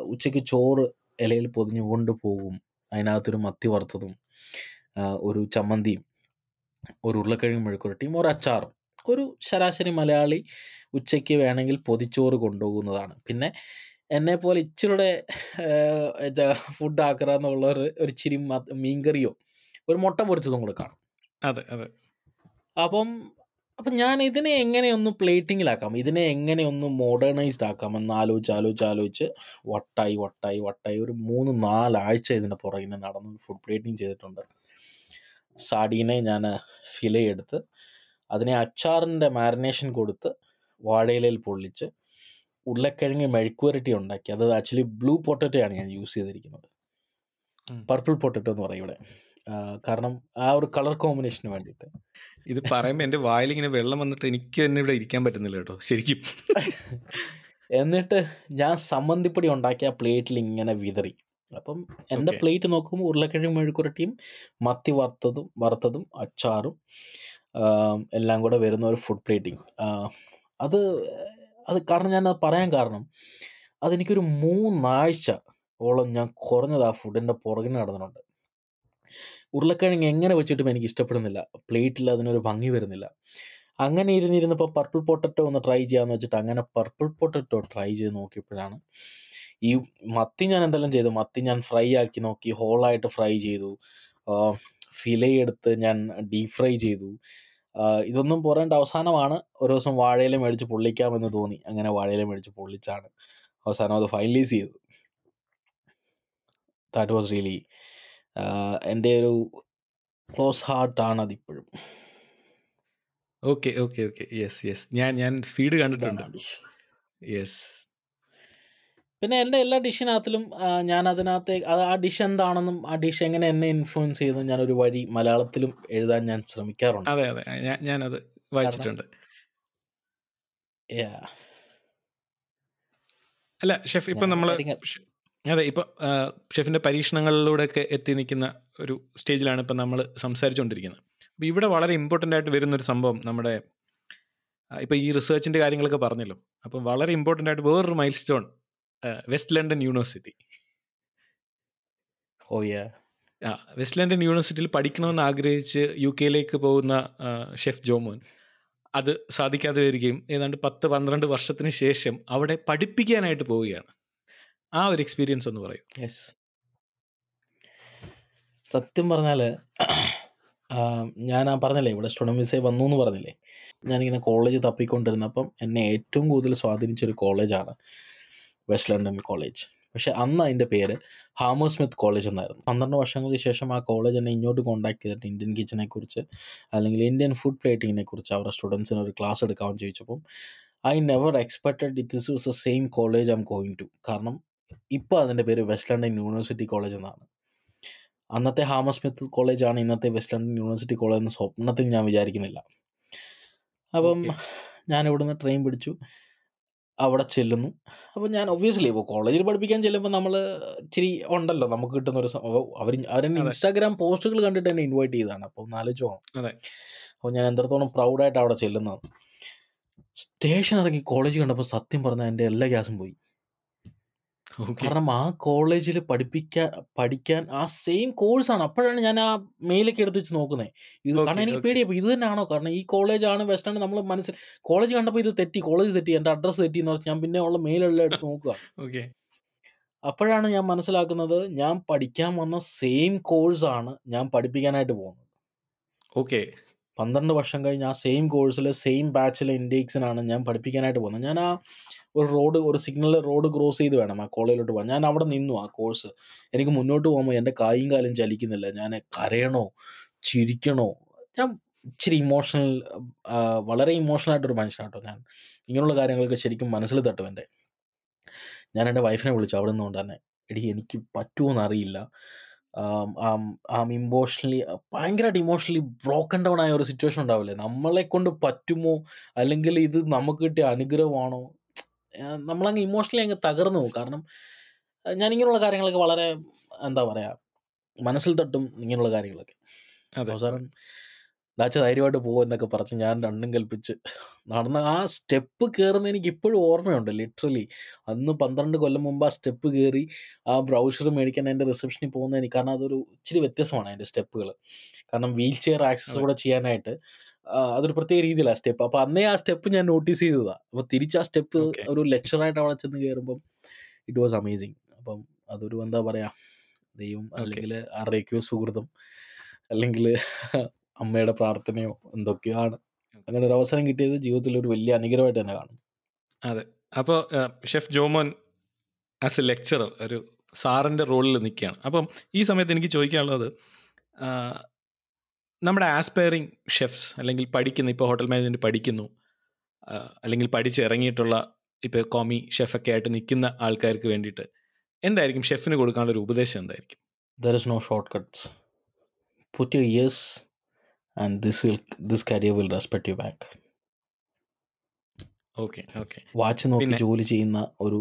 ഉച്ചയ്ക്ക് ചോറ് ഇലയിൽ പൊതിഞ്ഞു കൊണ്ടുപോകും അതിനകത്തൊരു മത്തി വറുത്തതും ഒരു ചമ്മന്തിയും ഒരു ഉരുളക്കിഴങ്ങ് മെഴുക്കുരട്ടിയും ഒരു അച്ചാറും. ഒരു ശരാശരി മലയാളി ഉച്ചയ്ക്ക് വേണമെങ്കിൽ പൊതിച്ചോറ് കൊണ്ടുപോകുന്നതാണ്. പിന്നെ എന്നെ പോലെ ഇച്ചിരിയുടെ ഫുഡ് ആക്കുക എന്നുള്ള ഒരു ചിരി മീൻകറിയോ ഒരു മുട്ട പൊരിച്ചതും കൂടെ കാണും.
അതെ അതെ.
അപ്പം അപ്പം ഞാൻ ഇതിനെ എങ്ങനെയൊന്ന് പ്ലേറ്റിങ്ങിലാക്കാം ഇതിനെ എങ്ങനെ ഒന്ന് മോഡേണൈസ്ഡ് ആക്കാം എന്ന് ആലോചിച്ച് ആലോചിച്ച് ആലോചിച്ച് വട്ടായി വട്ടായി വട്ടായി ഒരു മൂന്ന് നാലാഴ്ച ഇതിന്റെ പുറകിനെ നടന്ന് ഫുഡ് പ്ലേറ്റിംഗ് ചെയ്തിട്ടുണ്ട്. സാഡീനെ ഞാൻ ഫിലയെടുത്ത് അതിനെ അച്ചാറിന്റെ മാരിനേഷൻ കൊടുത്ത് വാഴയിലയിൽ പൊള്ളിച്ച് ഉരുളക്കിഴങ്ങ് മെഴുക്കുവരട്ടി ഉണ്ടാക്കി. അത് ആക്ച്വലി ബ്ലൂ പൊട്ടറ്റോ ആണ് ഞാൻ യൂസ് ചെയ്തിരിക്കുന്നത്. പർപ്പിൾ പൊട്ടറ്റോ എന്ന് പറയും ഇവിടെ. കാരണം ആ ഒരു കളർ കോമ്പിനേഷന് വേണ്ടിയിട്ട്.
ഇത് പറയുമ്പോൾ എന്റെ വായിൽ ഇങ്ങനെ വെള്ളം വന്നിട്ട് എനിക്ക് തന്നെ ഇവിടെ ഇരിക്കാൻ പറ്റുന്നില്ല കേട്ടോ ശരിക്കും.
എന്നിട്ട് ഞാൻ സമ്മന്തിപ്പൊടി ഉണ്ടാക്കിയ പ്ലേറ്റിൽ ഇങ്ങനെ വിതറി. അപ്പം
എന്റെ.
പ്ലേറ്റ് നോക്കുമ്പോൾ ഉരുളക്കിഴങ്ങ് മെഴുക്കുരട്ടിയും മത്തി വറുത്തതും വറുത്തതും അച്ചാറും ആം, എല്ലാം കൂടെ വരുന്ന ഒരു ഫുഡ് പ്ലേറ്റിംഗ് അത് അത് കാരണം ഞാൻ അത് പറയാൻ കാരണം അതെനിക്കൊരു മൂന്നാഴ്ച ഓളം ഞാൻ കുറഞ്ഞത് ആ ഫുഡിന്റെ പുറകിന് നടന്നിട്ടുണ്ട്. ഉരുളക്കിഴങ്ങ് എങ്ങനെ വെച്ചിട്ടും എനിക്ക് ഇഷ്ടപ്പെടുന്നില്ല. പ്ലേറ്റിൽ അതിനൊരു ഭംഗി വരുന്നില്ല. അങ്ങനെ ഇരുന്നിരുന്നപ്പോൾ പർപ്പിൾ പൊട്ടറ്റോ ഒന്ന് ട്രൈ ചെയ്യാമെന്ന് വെച്ചിട്ട് അങ്ങനെ പർപ്പിൾ പൊട്ടറ്റോ ട്രൈ ചെയ്ത് നോക്കിയപ്പോഴാണ് ഈ മത്തി ഞാൻ എന്തെല്ലാം ചെയ്തു? മത്തി ഞാൻ ഫ്രൈ ആക്കി നോക്കി ഹോളായിട്ട് ഫ്രൈ ചെയ്തു. ഫിലെ എടുത്ത് ഞാൻ ഡീപ് ഫ്രൈ ചെയ്തു. ഇതൊന്നും പോരേണ്ട അവസാനമാണ്. ഒരു ദിവസം വാഴയില മേടിച്ച് പൊള്ളിക്കാമെന്ന് തോന്നി. അങ്ങനെ വാഴയില മേടിച്ച് പൊള്ളിച്ചാണ് അവസാനം അത് ഫൈനലൈസ് ചെയ്തു ദാറ്റ് വാസ് റിയലി എന്റെ ഒരു ക്ലോസ് ഹാർട്ടാണ് അതിപ്പോഴും.
Okay okay okay yes yes ഞാൻ ഞാൻ സ്പീഡ് കണ്ടിട്ടുണ്ട്. യെസ്
പിന്നെ എന്റെ എല്ലാ ഡിഷിനകത്തിലും ഞാൻ അതിനകത്ത് ആ ഡിഷ് എന്താണെന്നും ആ ഡിഷ് എങ്ങനെ എന്നെ ഇൻഫ്ലുവൻസ് ചെയ്യുന്ന ഞാൻ ഒരു വഴി മലയാളത്തിലും എഴുതാൻ ഞാൻ ശ്രമിക്കാറുണ്ട്.
അതെ അതെ. ഞാൻ ഞാനത് വായിച്ചിട്ടുണ്ട്. അല്ല ഷെഫ് ഇപ്പം നമ്മൾ അതെ ഇപ്പം ഷെഫിന്റെ പരീക്ഷണങ്ങളിലൂടെയൊക്കെ എത്തി നിൽക്കുന്ന ഒരു സ്റ്റേജിലാണ് ഇപ്പം നമ്മൾ സംസാരിച്ചുകൊണ്ടിരിക്കുന്നത്. അപ്പോൾ ഇവിടെ വളരെ ഇമ്പോർട്ടന്റ് ആയിട്ട് വരുന്നൊരു സംഭവം നമ്മുടെ ഇപ്പോൾ ഈ റിസർച്ചിന്റെ കാര്യങ്ങളൊക്കെ പറഞ്ഞല്ലോ. അപ്പം വളരെ ഇമ്പോർട്ടന്റ് ആയിട്ട് വേറൊരു milestone west London university.
ഓ
വെസ്റ്റ് ലണ്ടൻ യൂണിവേഴ്സിറ്റിയിൽ പഠിക്കണമെന്ന് ആഗ്രഹിച്ച് യു കെയിലേക്ക് പോകുന്ന ഷെഫ് ജോമോൻ അത് സാധിക്കാതെ വരികയും ഏതാണ്ട് പത്ത് പന്ത്രണ്ട് വർഷത്തിന് ശേഷം അവിടെ പഠിപ്പിക്കാനായിട്ട് പോവുകയാണ്. ആ ഒരു എക്സ്പീരിയൻസ് ഒന്ന് പറയും.
യെസ്. സത്യം പറഞ്ഞാൽ ഞാൻ ആ പറഞ്ഞില്ലേ ഇവിടെ സ്റ്റുഡന്റ് വന്നു എന്ന് പറഞ്ഞില്ലേ? ഞാനിങ്ങനെ കോളേജ് തപ്പിക്കൊണ്ടിരുന്നപ്പം എന്നെ ഏറ്റവും കൂടുതൽ സ്വാധീനിച്ചൊരു കോളേജാണ്. West London college. പക്ഷെ അന്ന് അതിന്റെ പേര് ഹാമോ സ്മിത്ത് കോളേജ് എന്നായിരുന്നു. പന്ത്രണ്ട് വർഷങ്ങൾക്ക് ശേഷം ആ കോളേജ് എന്നെ ഇങ്ങോട്ട് കോൺടാക്ട് ചെയ്തിട്ട് ഇന്ത്യൻ കിച്ചനെ കുറിച്ച് അല്ലെങ്കിൽ ഇന്ത്യൻ ഫുഡ് പ്ലേറ്റിങ്ങിനെ കുറിച്ച് അവരുടെ സ്റ്റുഡൻസിന് ഒരു ക്ലാസ് എടുക്കാമെന്ന് ചോദിച്ചപ്പം I never expected it this was a same college I am going to. കാരണം ഇപ്പോൾ അതിന്റെ പേര് വെസ്റ്റ് ലണ്ടൻ യൂണിവേഴ്സിറ്റി കോളേജ് എന്നാണ്. അന്നത്തെ ഹാമോ സ്മിത്ത് കോളേജാണ് ഇന്നത്തെ വെസ്റ്റ് ലണ്ടൻ യൂണിവേഴ്സിറ്റി കോളേജ് എന്ന സ്വപ്നത്തിൽ ഞാൻ വിചാരിക്കുന്നില്ല. അപ്പം. ഞാൻ ഇവിടുന്ന് ട്രെയിൻ പിടിച്ചു. അവിടെ ചെല്ലുന്നു. അപ്പോൾ ഞാൻ ഒബ്വിയസ്ലി ഇപ്പോൾ കോളേജിൽ പഠിപ്പിക്കാൻ ചെല്ലുമ്പോൾ നമ്മൾ ഇച്ചിരി ഉണ്ടല്ലോ. നമുക്ക് കിട്ടുന്ന ഒരു അവർ അവരെന്നെ ഇൻസ്റ്റാഗ്രാം പോസ്റ്റുകൾ കണ്ടിട്ട് എന്നെ ഇൻവൈറ്റ് ചെയ്താണ് അപ്പോൾ ഒന്ന് ആലോചിച്ച്
അതെ.
അപ്പോൾ ഞാൻ എന്തോളം പ്രൗഡായിട്ട് അവിടെ ചെല്ലുന്നത്. സ്റ്റേഷൻ ഇറങ്ങി കോളേജ് കണ്ടപ്പോൾ സത്യം പറഞ്ഞാൽ എന്റെ എല്ലാ ഗ്യാസും പോയി.
ഓക്കെ.
കാരണം ആ കോളേജിൽ പഠിപ്പിക്കാൻ പഠിക്കാൻ ആ സെയിം കോഴ്സാണ്. അപ്പോഴാണ് ഞാൻ ആ മെയിലൊക്കെ എടുത്ത് വെച്ച് നോക്കുന്നത് ഇത് കാരണം എനിക്ക്. പേടിയപ്പോൾ ഇത് തന്നെയാണോ? കാരണം ഈ കോളേജാണ് വെസ്റ്റാണ് നമ്മൾ മനസ്സിൽ കോളേജ് കണ്ടപ്പോൾ ഇത് തെറ്റി കോളേജ് തെറ്റി എന്റെ അഡ്രസ്സ് തെറ്റി എന്ന് പറഞ്ഞാൽ ഞാൻ പിന്നെ ഉള്ള മെയിലെല്ലാം എടുത്ത് നോക്കുക.
ഓക്കെ.
അപ്പോഴാണ് ഞാൻ മനസ്സിലാക്കുന്നത് ഞാൻ പഠിക്കാൻ വന്ന സെയിം കോഴ്സാണ് ഞാൻ പഠിപ്പിക്കാനായിട്ട് പോകുന്നത്.
ഓക്കെ.
പന്ത്രണ്ട് വർഷം കഴിഞ്ഞ് ആ സെയിം കോഴ്സിലെ സെയിം ബാച്ചിലെ ഇൻഡേക്സിനാണ് ഞാൻ പഠിപ്പിക്കാനായിട്ട് പോകുന്നത്. ഞാൻ ആ ഒരു റോഡ് ഒരു സിഗ്നൽ റോഡ് ക്രോസ് ചെയ്ത് വേണം ആ കോളേജിലോട്ട് പോകാൻ. ഞാൻ അവിടെ നിന്നു ആ കോഴ്സ് എനിക്ക് മുന്നോട്ട് പോകുമ്പോൾ എന്റെ കായും കാലും ചലിക്കുന്നില്ല. ഞാൻ കരയണോ? ചിരിക്കണോ? ഞാൻ ഇച്ചിരി ഇമോഷണൽ വളരെ ഇമോഷണൽ ആയിട്ടൊരു മനുഷ്യനാണ് കേട്ടോ ഞാൻ. ഇങ്ങനെയുള്ള കാര്യങ്ങളൊക്കെ ശരിക്കും മനസ്സിൽ തട്ടും എന്റെ. ഞാൻ എന്റെ വൈഫിനെ വിളിച്ചു. അവിടെ നിന്നുകൊണ്ട് തന്നെ എടി എനിക്ക് പറ്റുമോ അറിയില്ല. ആം ഇമോഷണലി ഭയങ്കരമായിട്ട് ഇമോഷണലി ബ്രോക്കൺ ഡൗൺ ആയ ഒരു സിറ്റുവേഷൻ ഉണ്ടാവില്ലേ? നമ്മളെ കൊണ്ട് പറ്റുമോ? അല്ലെങ്കിൽ ഇത് നമുക്ക് കിട്ടിയ അനുഗ്രഹമാണോ? ഏഹ് നമ്മളങ്ങ് ഇമോഷണലി അങ്ങ് തകർന്നു പോകും. കാരണം ഏഹ് ഞാൻ ഇങ്ങനെയുള്ള കാര്യങ്ങളൊക്കെ വളരെ എന്താ പറയുക മനസ്സിൽ തട്ടും ഇങ്ങനെയുള്ള കാര്യങ്ങളൊക്കെ.
അതെ.
അവസാനം ഡാച്ച ധൈര്യമായിട്ട് പോകും എന്നൊക്കെ പറഞ്ഞ് ഞാൻ രണ്ടും കൽപ്പിച്ച്. നടന്ന ആ സ്റ്റെപ്പ് കയറുന്ന എനിക്ക് ഇപ്പോഴും ഓർമ്മയുണ്ട് ലിറ്ററലി. അന്ന് പന്ത്രണ്ട് കൊല്ലം മുമ്പ് ആ സ്റ്റെപ്പ് കയറി ആ ബ്രൗഷർ മേടിക്കാൻ എന്റെ റിസപ്ഷനിൽ പോകുന്ന എനിക്ക് കാരണം അതൊരു ഇച്ചിരി വ്യത്യസ്തമാണ് അതിന്റെ സ്റ്റെപ്പുകൾ കാരണം വീൽ ചെയർ ആക്സസ് കൂടെ ചെയ്യാനായിട്ട് അതൊരു പ്രത്യേക രീതിയിലാണ് സ്റ്റെപ്പ്. അപ്പോൾ അന്നേ ആ സ്റ്റെപ്പ് ഞാൻ നോട്ടീസ് ചെയ്തതാണ് അപ്പോൾ തിരിച്ച് ആ സ്റ്റെപ്പ് ഒരു ലെക്ചറായിട്ട് അവിടെ ചെന്ന് കയറുമ്പം ഇറ്റ് വാസ് അമേസിങ്. അപ്പം അതൊരു എന്താ പറയുക ദൈവം അല്ലെങ്കിൽ ആരുടെയൊക്കെയോ സുഹൃതം അല്ലെങ്കിൽ അമ്മയുടെ പ്രാർത്ഥനയോ എന്തൊക്കെയാണ്? അങ്ങനെ ഒരു അവസരം കിട്ടിയത് ജീവിതത്തിൽ ഒരു വലിയ അനുഗ്രഹമായിട്ട് തന്നെ കാണും.
അതെ. അപ്പോൾ chef Jomon as a lecturer ഒരു സാറിന്റെ റോളിൽ നിൽക്കുകയാണ്. അപ്പം ഈ സമയത്ത് എനിക്ക് ചോദിക്കാനുള്ളത് നമ്മുടെ ആസ്പയറിങ് ഷെഫ്സ് അല്ലെങ്കിൽ പഠിക്കുന്ന ഇപ്പോൾ ഹോട്ടൽ മാനേജ്മെന്റ് പഠിക്കുന്നു അല്ലെങ്കിൽ പഠിച്ചിറങ്ങിയിട്ടുള്ള ഇപ്പോൾ കോമി ഷെഫൊക്കെ ആയിട്ട് നിൽക്കുന്ന ആൾക്കാർക്ക് വേണ്ടിയിട്ട് എന്തായിരിക്കും ഷെഫിന് കൊടുക്കാനുള്ള ഒരു ഉപദേശം എന്തായിരിക്കും?
There is no short cuts put you years this will this career will respect you back.
Okay okay
watch നോക്കി ജോലി ചെയ്യുന്ന ഒരു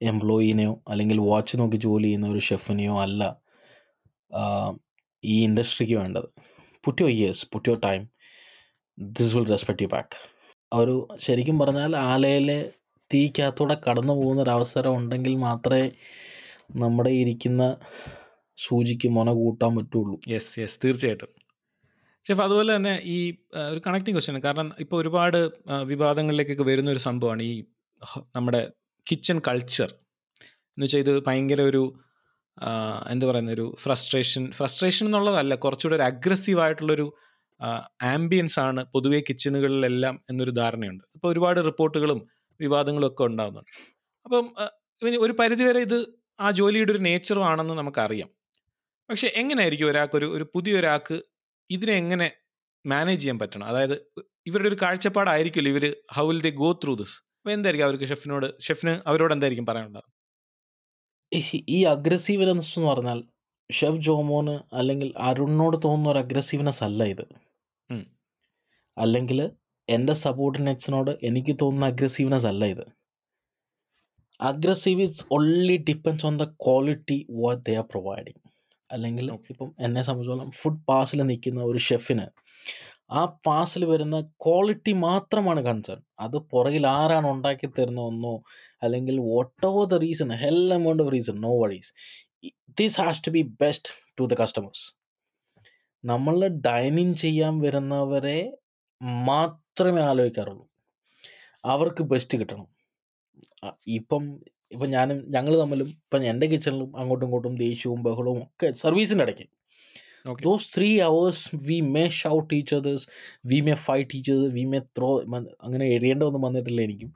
എംപ്ലോയീനെയോ അല്ലെങ്കിൽ വാച്ച് നോക്കി ജോലി ചെയ്യുന്ന ഒരു ഷെഫിനെയോ അല്ല ഈ ഇൻഡസ്ട്രിക്ക് വേണ്ടത്. Put your years put your time this will respect you back ഒരു ശരിക്കും പറഞ്ഞാൽ ആലയിലെ തീക്കകത്തൂടെ കടന്നു പോകുന്ന ഒരു അവസരം ഉണ്ടെങ്കിൽ മാത്രമേ നമ്മുടെ ഇരിക്കുന്ന സൂചിക്ക് മുന കൂട്ടാൻ പറ്റുള്ളൂ.
യെസ് യെസ് തീർച്ചയായിട്ടും. ഷെഫ് അതുപോലെ തന്നെ ഈ ഒരു കണക്റ്റിംഗ് ക്വസ്റ്റ്യൻ കാരണം ഇപ്പോൾ ഒരുപാട് വിവാദങ്ങളിലേക്കൊക്കെ വരുന്ന ഒരു സംഭവമാണ് ഈ നമ്മുടെ കിച്ചൺ കൾച്ചർ എന്ന് വെച്ചാൽ ഇത് ഭയങ്കര ഒരു എന്താ പറയുന്ന ഒരു ഫ്രസ്ട്രേഷൻ ഫ്രസ്ട്രേഷൻ എന്നുള്ളതല്ല കുറച്ചുകൂടെ ഒരു അഗ്രസീവ് ആയിട്ടുള്ളൊരു ആംബിയൻസ് ആണ് പൊതുവെ കിച്ചണുകളിലെല്ലാം എന്നൊരു ധാരണയുണ്ട്. അപ്പോൾ ഒരുപാട് റിപ്പോർട്ടുകളും വിവാദങ്ങളും ഒക്കെ ഉണ്ടാകുന്നുണ്ട് അപ്പം ഒരു പരിധിവരെ ഇത് ആ ജോലിയുടെ ഒരു നേച്ചറും ആണെന്ന് നമുക്കറിയാം. പക്ഷെ എങ്ങനെയായിരിക്കും ഒരാൾക്ക് ഒരു ഒരു പുതിയ ഒരാൾക്ക് ഇതിനെ എങ്ങനെ മാനേജ് ചെയ്യാൻ പറ്റണം? അതായത് ഇവരുടെ ഒരു കാഴ്ചപ്പാടായിരിക്കില്ല ഇവർ how will they go through this അപ്പോൾ എന്തായിരിക്കും അവർക്ക് ഷെഫിനോട് ഷെഫിന് അവരോട് എന്തായിരിക്കും പറയാനുള്ളത്?
ഈ- അഗ്രസീവ്നെസ് എന്ന് പറഞ്ഞാൽ ഷെഫ് ജോമോന് അല്ലെങ്കിൽ അരുണിനോട് തോന്നുന്ന ഒരു അഗ്രസീവ്നെസ് അല്ല ഇത്. അല്ലെങ്കിൽ എന്റെ സബോർഡിനേറ്റ്സിനോട് എനിക്ക് തോന്നുന്ന അഗ്രസീവ്നെസ് അല്ല ഇത്. Aggressive it's only depends on the quality what they are providing അല്ലെങ്കിൽ. ഇപ്പം എന്നെ സംബന്ധിച്ചോളം ഫുഡ് പാസിൽ നിൽക്കുന്ന ഒരു ഷെഫിന് ആ പാസിൽ വരുന്ന ക്വാളിറ്റി മാത്രമാണ് കൺസേൺ. അത് പുറകിൽ ആരാണ് ഉണ്ടാക്കി തരുന്ന ഒന്നോ അല്ലെങ്കിൽ whatever the reason hell amount of reason no ways this has to be best to the customers നമ്മൾ ഡൈനിങ് ചെയ്യാൻ വരുന്നവരെ മാത്രമേ ആലോചിക്കാറുള്ളൂ. അവർക്ക് ബെസ്റ്റ് കിട്ടണം. ഇപ്പം ഇപ്പം ഞാനും ഞങ്ങൾ തമ്മിലും ഇപ്പം എന്റെ കിച്ചണിലും അങ്ങോട്ടും ഇങ്ങോട്ടും ദേഷ്യവും ബഹളവും ഒക്കെ സർവീസിന്റെ ഇടയ്ക്ക്. Those three hours we may shout teachers we may five teachers we may throw അങ്ങനെ എറിയേണ്ടതൊന്നും വന്നിട്ടില്ല എനിക്കും.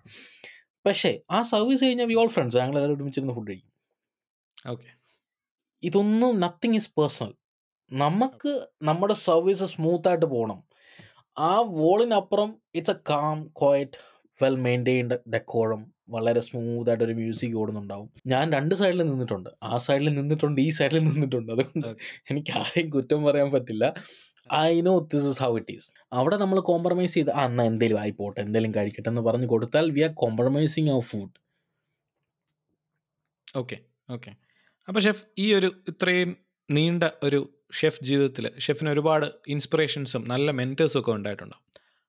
പക്ഷേ ആ സർവീസ് കഴിഞ്ഞാൽ വി ഓൾ ഫ്രണ്ട്സ് ഞങ്ങൾ എല്ലാവരും ഒരുമിച്ചിരുന്ന് ഫുഡ് കഴിക്കും.
ഓക്കെ.
ഇതൊന്നും നത്തിങ് ഈസ് പേഴ്സണൽ നമുക്ക് നമ്മുടെ സർവീസ് സ്മൂത്തായിട്ട് പോകണം. ആ വോളിനപ്പുറം it's a calm quiet well maintained ഡെക്കോളം വളരെ സ്മൂത്തായിട്ട് ഒരു മ്യൂസിക് ഓടുന്നുണ്ടാവും. ഞാൻ രണ്ട് സൈഡിൽ നിന്നിട്ടുണ്ട്. ആ സൈഡിൽ നിന്നിട്ടുണ്ട് ഈ സൈഡിൽ നിന്നിട്ടുണ്ട്. അതുകൊണ്ട് എനിക്ക് ആരെയും കുറ്റം പറയാൻ പറ്റില്ല. I know this is how it is അവിടെ നമ്മൾ കോംപ്രമൈസ് ചെയ്ത് ആ എന്നാൽ എന്തെങ്കിലും ആയിപ്പോട്ടെ എന്തെങ്കിലും കഴിക്കട്ടെ എന്ന് പറഞ്ഞു കൊടുത്താൽ we are compromising our food
okay okay. അപ്പോൾ ഷെഫ് ഈ ഒരു ഇത്രയും നീണ്ട ഒരു ഷെഫ് ജീവിതത്തിൽ ഷെഫിന് ഒരുപാട് ഇൻസ്പിറേഷൻസും നല്ല മെന്റേഴ്സും ഒക്കെ ഉണ്ടായിട്ടുണ്ടാവും.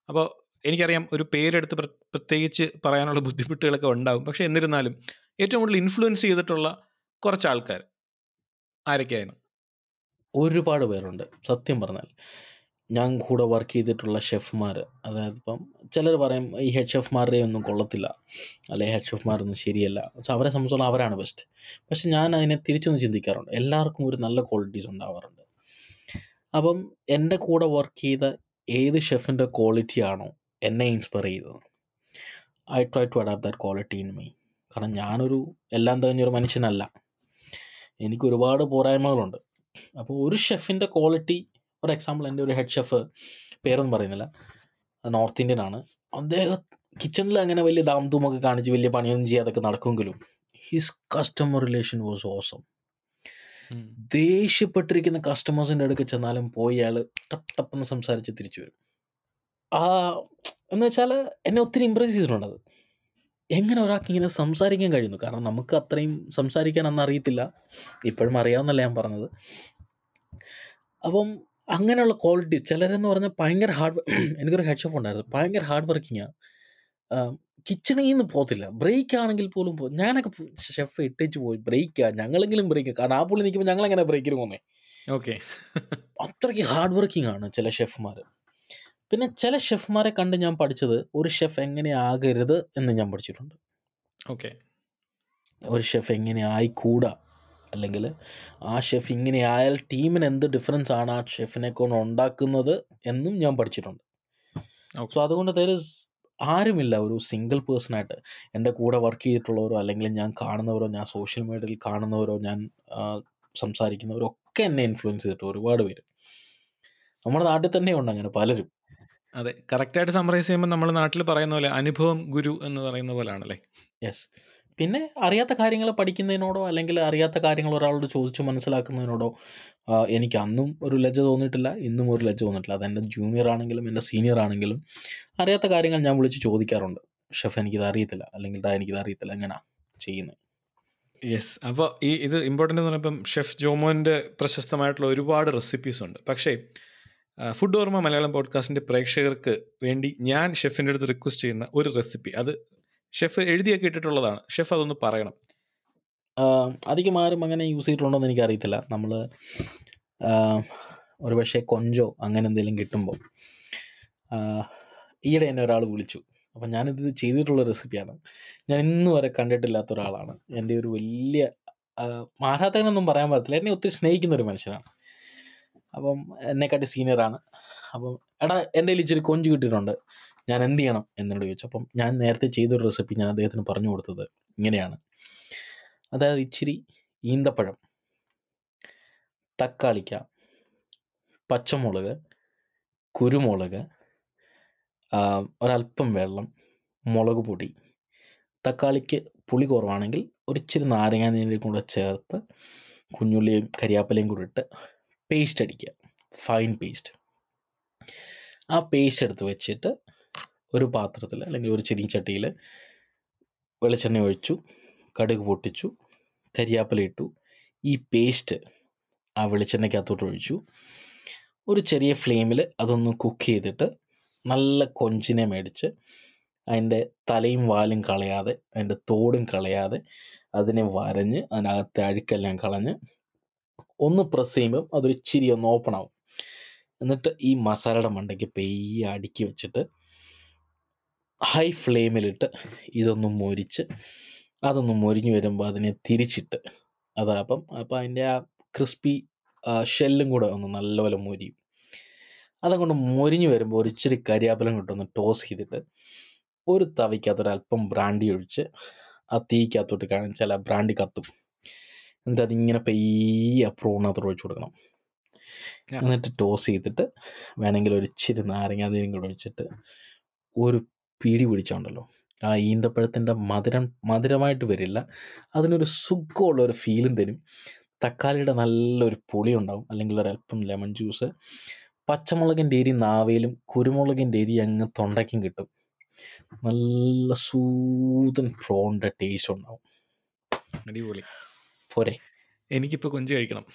അപ്പോൾ എനിക്കറിയാം ഒരു പേരെടുത്ത് പ്ര- പ്രത്യേകിച്ച് പറയാനുള്ള ബുദ്ധിമുട്ടുകളൊക്കെ ഉണ്ടാവും. പക്ഷെ എന്നിരുന്നാലും ഏറ്റവും കൂടുതൽ ഇൻഫ്ലുവൻസ് ചെയ്തിട്ടുള്ള കുറച്ച് ആൾക്കാർ ആരൊക്കെയാണ്
ഒരുപാട് പേരുണ്ട്. സത്യം പറഞ്ഞാൽ ഞാൻ കൂടെ വർക്ക് ചെയ്തിട്ടുള്ള ഷെഫ്മാർ അതായത് ഇപ്പം ചിലർ പറയും ഈ ഹെഡ് ഷെഫ്മാരുടെ ഒന്നും കൊള്ളത്തില്ല. അല്ലെ ഹെഡ് ഷെഫ്മാരൊന്നും ശരിയല്ല. പക്ഷെ അവരെ സംബന്ധിച്ചോളം അവരാണ് ബെസ്റ്റ് പക്ഷെ ഞാൻ അതിനെ തിരിച്ചൊന്ന് ചിന്തിക്കാറുണ്ട്. എല്ലാവർക്കും ഒരു നല്ല ക്വാളിറ്റീസ് ഉണ്ടാവാറുണ്ട്. അപ്പം എന്റെ കൂടെ വർക്ക് ചെയ്ത ഏത് ഷെഫിന്റെ ക്വാളിറ്റി ആണോ എന്നെ ഇൻസ്പയർ ചെയ്തത് I try to adapt that quality in me കാരണം ഞാനൊരു എല്ലാം തികഞ്ഞൊരു മനുഷ്യനല്ല. എനിക്ക് ഒരുപാട് പോരായ്മകളുണ്ട്. അപ്പോൾ ഒരു ഷെഫിന്റെ ക്വാളിറ്റി ഫോർ എക്സാമ്പിൾ എന്റെ ഒരു ഹെഡ് ഷെഫ് പേരൊന്നും പറയുന്നില്ല. നോർത്ത് ഇന്ത്യൻ ആണ്. അദ്ദേഹം കിച്ചണിൽ അങ്ങനെ വലിയ ദാംധൂമൊക്കെ കാണിച്ച് വലിയ പണിയൊന്നും ചെയ്യാതൊക്കെ നടക്കുമെങ്കിലും his customer relation was awesome ദേഷ്യപ്പെട്ടിരിക്കുന്ന കസ്റ്റമേഴ്സിന്റെ അടുക്ക് ചെന്നാലും പോയി അയാൾ ടപ്പ് ടപ്പെന്ന് സംസാരിച്ച് തിരിച്ചു വരും. ആ എന്ന് വെച്ചാൽ എന്നെ ഒത്തിരി ഇമ്പ്രസ് ചെയ്തിട്ടുണ്ട് അത്. എങ്ങനെ ഒരാൾക്ക് ഇങ്ങനെ സംസാരിക്കാൻ കഴിയുന്നു? കാരണം നമുക്ക് അത്രയും സംസാരിക്കാൻ അന്ന് അറിയത്തില്ല. ഇപ്പോഴും അറിയാവുന്നല്ല ഞാൻ പറഞ്ഞത്. അപ്പം അങ്ങനെയുള്ള ക്വാളിറ്റി ചിലരെന്ന് പറഞ്ഞാൽ ഭയങ്കര ഹാർഡ് എനിക്കൊരു ഹെഡ് ഷോപ്പ് ഉണ്ടായിരുന്നു. ഭയങ്കര ഹാർഡ് വർക്കിങ്ങാണ് കിച്ചണിൽ നിന്ന് പോകത്തില്ല. ബ്രേക്ക് ആണെങ്കിൽ പോലും പോ ഞാനൊക്കെ ഷെഫ് ഇട്ടേച്ച് പോയി. ബ്രേക്കാ ഞങ്ങളെങ്കിലും ബ്രേക്ക് കാരണം ആ പുള്ളി നിൽക്കുമ്പോൾ ഞങ്ങളെങ്ങനെ ബ്രേക്കിന് പോകുന്നേ
ഓക്കെ
അത്രയ്ക്ക് ഹാർഡ് വർക്കിംഗ് ആണ് ചില ഷെഫ്മാർ പിന്നെ ചില ഷെഫ്മാരെ കണ്ട് ഞാൻ പഠിച്ചത് ഒരു ഷെഫ് എങ്ങനെ ആകരുത് എന്ന് ഞാൻ പഠിച്ചിട്ടുണ്ട്.
ഓക്കെ.
ഒരു ഷെഫ് എങ്ങനെ ആയിക്കൂടാ? അല്ലെങ്കിൽ ആ ഷെഫ് ഇങ്ങനെ ആയാൽ ടീമിന് എന്ത് ഡിഫറൻസ് ആണ് ആ ഷെഫിനെ കൊണ്ട് ഉണ്ടാക്കുന്നത് എന്നും ഞാൻ പഠിച്ചിട്ടുണ്ട്. സോ അതുകൊണ്ട് തേര് ആരുമില്ല. ഒരു സിംഗിൾ പേഴ്സണായിട്ട് എന്റെ കൂടെ വർക്ക് ചെയ്തിട്ടുള്ളവരോ അല്ലെങ്കിൽ ഞാൻ കാണുന്നവരോ ഞാൻ സോഷ്യൽ മീഡിയയിൽ കാണുന്നവരോ ഞാൻ സംസാരിക്കുന്നവരോ ഒക്കെ എന്നെ ഇൻഫ്ലുവൻസ് ചെയ്തിട്ട് ഒരുപാട് പേര്. നമ്മുടെ നാട്ടിൽ തന്നെയുണ്ട് അങ്ങനെ പലരും.
അതെ. കറക്റ്റായിട്ട് സമറൈസ് ചെയ്യുമ്പോൾ നമ്മൾ നാട്ടിൽ പറയുന്ന പോലെ അനുഭവം ഗുരു എന്ന് പറയുന്ന പോലാണല്ലേ?
യെസ്. പിന്നെ അറിയാത്ത കാര്യങ്ങൾ പഠിക്കുന്നതിനോടോ അല്ലെങ്കിൽ അറിയാത്ത കാര്യങ്ങൾ ഒരാളോട് ചോദിച്ചു മനസ്സിലാക്കുന്നതിനോടോ എനിക്ക് അന്നും ഒരു ലജ്ജ തോന്നിയിട്ടില്ല ഇന്നും ഒരു ലജ്ജ തോന്നിയിട്ടില്ല. അതെന്റെ ജൂനിയർ ആണെങ്കിലും എന്റെ സീനിയർ ആണെങ്കിലും അറിയാത്ത കാര്യങ്ങൾ ഞാൻ വിളിച്ച് ചോദിക്കാറുണ്ട്. ഷെഫ് എനിക്കിത് അറിയത്തില്ല. അല്ലെങ്കിൽ ഡാ എനിക്കിത് അറിയത്തില്ല. എങ്ങനെയാ ചെയ്യുന്നത്
യെസ്. അപ്പോൾ ഈ ഇത് ഇമ്പോർട്ടന്റ് എന്ന് പറയുമ്പം ഷെഫ് ജോമോന്റെ പ്രശസ്തമായിട്ടുള്ള ഒരുപാട് റെസിപ്പീസ് ഉണ്ട്. പക്ഷേ ഫുഡ് ഓർമ്മ മലയാളം പോഡ്കാസ്റ്റിന്റെ പ്രേക്ഷകർക്ക് വേണ്ടി ഞാൻ ഷെഫിന്റെ അടുത്ത് റിക്വസ്റ്റ് ചെയ്യുന്ന ഒരു റെസിപ്പി അത് ഷെഫ് എഴുതിയൊക്കെ ഇട്ടിട്ടുള്ളതാണ്. ഷെഫ് അതൊന്ന് പറയണം.
അധികം ആരും അങ്ങനെ യൂസ് ചെയ്തിട്ടുണ്ടോ എന്ന് എനിക്കറിയത്തില്ല. നമ്മൾ ഒരു പക്ഷേ കൊഞ്ചോ അങ്ങനെ എന്തെങ്കിലും കിട്ടുമ്പോൾ ഈയിടെ എന്നെ ഒരാൾ വിളിച്ചു. അപ്പം ഞാനിത് ചെയ്തിട്ടുള്ള റെസിപ്പിയാണ് ഞാൻ ഇന്നു വരെ കണ്ടിട്ടില്ലാത്ത ഒരാളാണ്. എന്റെ ഒരു വലിയ ആരാധകനൊന്നും പറയാൻ പറ്റത്തില്ല. എന്നെ ഒത്തിരി സ്നേഹിക്കുന്ന ഒരു മനുഷ്യനാണ്. അപ്പം എന്നെക്കാട്ടി സീനിയറാണ് അപ്പം എടാ എന്റെ കയ്യിൽ ഇച്ചിരി കൊഞ്ച് കിട്ടിയിട്ടുണ്ട്. ഞാൻ എന്ത് ചെയ്യണം എന്നോട് ചോദിച്ചു. അപ്പം ഞാൻ നേരത്തെ ചെയ്തൊരു റെസിപ്പി ഞാൻ അദ്ദേഹത്തിന് പറഞ്ഞു കൊടുത്തത് ഇങ്ങനെയാണ്. അതായത് ഇച്ചിരി ഈന്തപ്പഴം തക്കാളിക്ക പച്ചമുളക് കുരുമുളക് ഒരല്പം വെള്ളം മുളക് പൊടി തക്കാളിക്ക് പുളി കുറവാണെങ്കിൽ ഒരിച്ചിരി നാരങ്ങാനീരും കൂടെ ചേർത്ത് കുഞ്ഞുള്ളിയും കരിയാപ്പലയും കൂടി ഇട്ട് പേസ്റ്റ് അടിക്കുക. ഫൈൻ പേസ്റ്റ് ആ പേസ്റ്റ് എടുത്ത് വെച്ചിട്ട് ഒരു പാത്രത്തിൽ അല്ലെങ്കിൽ ഒരു ചെറിയ ചട്ടിയിൽ വെളിച്ചെണ്ണ ഒഴിച്ചു കടുക് പൊട്ടിച്ചു കരിയാപ്പില ഇട്ടു. ഈ പേസ്റ്റ് ആ വെളിച്ചെണ്ണയ്ക്കകത്തോട്ട് ഒഴിച്ചു. ഒരു ചെറിയ ഫ്ലെയിമിൽ അതൊന്ന് കുക്ക് ചെയ്തിട്ട് നല്ല കൊഞ്ചിനെ മേടിച്ച് അതിന്റെ തലയും വാലും കളയാതെ അതിന്റെ തോടും കളയാതെ അതിനെ വരഞ്ഞ് അതിനകത്തെ അഴുക്കെല്ലാം കളഞ്ഞ് ഒന്ന് പ്രസ് ചെയ്യുമ്പം അതൊരു ചിരി ഒന്ന് ഓപ്പൺ ആവും. എന്നിട്ട് ഈ മസാലയുടെ മണ്ടയ്ക്ക് പെയ്യ അടുക്കി വെച്ചിട്ട് ഹൈ ഫ്ലെയിമിലിട്ട് ഇതൊന്ന് മൊരിച്ച് അതൊന്ന് മൊരിഞ്ഞ് വരുമ്പോൾ അതിനെ തിരിച്ചിട്ട് അതാ അപ്പം അതിന്റെ ആ ക്രിസ്പി ഷെല്ലും കൂടെ ഒന്ന് നല്ലപോലെ മൊരിയും. അതുകൊണ്ട് മൊരിഞ്ഞ് വരുമ്പോൾ ഒരു ഇച്ചിരി കരിയാപ്പലം കിട്ടുമെന്ന് ടോസ് ചെയ്തിട്ട് ഒരു തവയ്ക്കകത്ത് ബ്രാൻഡി ഒഴിച്ച് ആ തീക്കകത്തോട്ട് കാണിച്ചാൽ ആ ബ്രാൻഡി കത്തും. എന്നിട്ട് അതിങ്ങനെ പെയ്യ പ്രോണകത്തോട്ട് ഒഴിച്ചു കൊടുക്കണം. എന്നിട്ട് ടോസ് ചെയ്തിട്ട് വേണമെങ്കിൽ ഒരു ഇച്ചിരി നാരങ്ങാതീരും കൂടെ ഒഴിച്ചിട്ട് ഒരു പിടി പിടിച്ചോണ്ടല്ലോ. ആ ഈന്തപ്പഴത്തിന്റെ മധുരം മധുരമായിട്ട് വരില്ല. അതിനൊരു സുഖമുള്ള ഒരു ഫീലും തരും. തക്കാളിയുടെ നല്ലൊരു പുളി ഉണ്ടാവും അല്ലെങ്കിൽ ഒരല്പം ലെമൺ ജ്യൂസ് പച്ചമുളകിന്റെ എരി നാവയിലും കുരുമുളകിന്റെ എരി അങ്ങ് തൊണ്ടയ്ക്കും കിട്ടും. നല്ല സൂതൻ പ്രോണിന്റെ ടേസ്റ്റ് ഉണ്ടാവും.
അടിപൊളി.
പോരെ.
എനിക്കിപ്പോൾ കൊഞ്ച് കഴിക്കണം.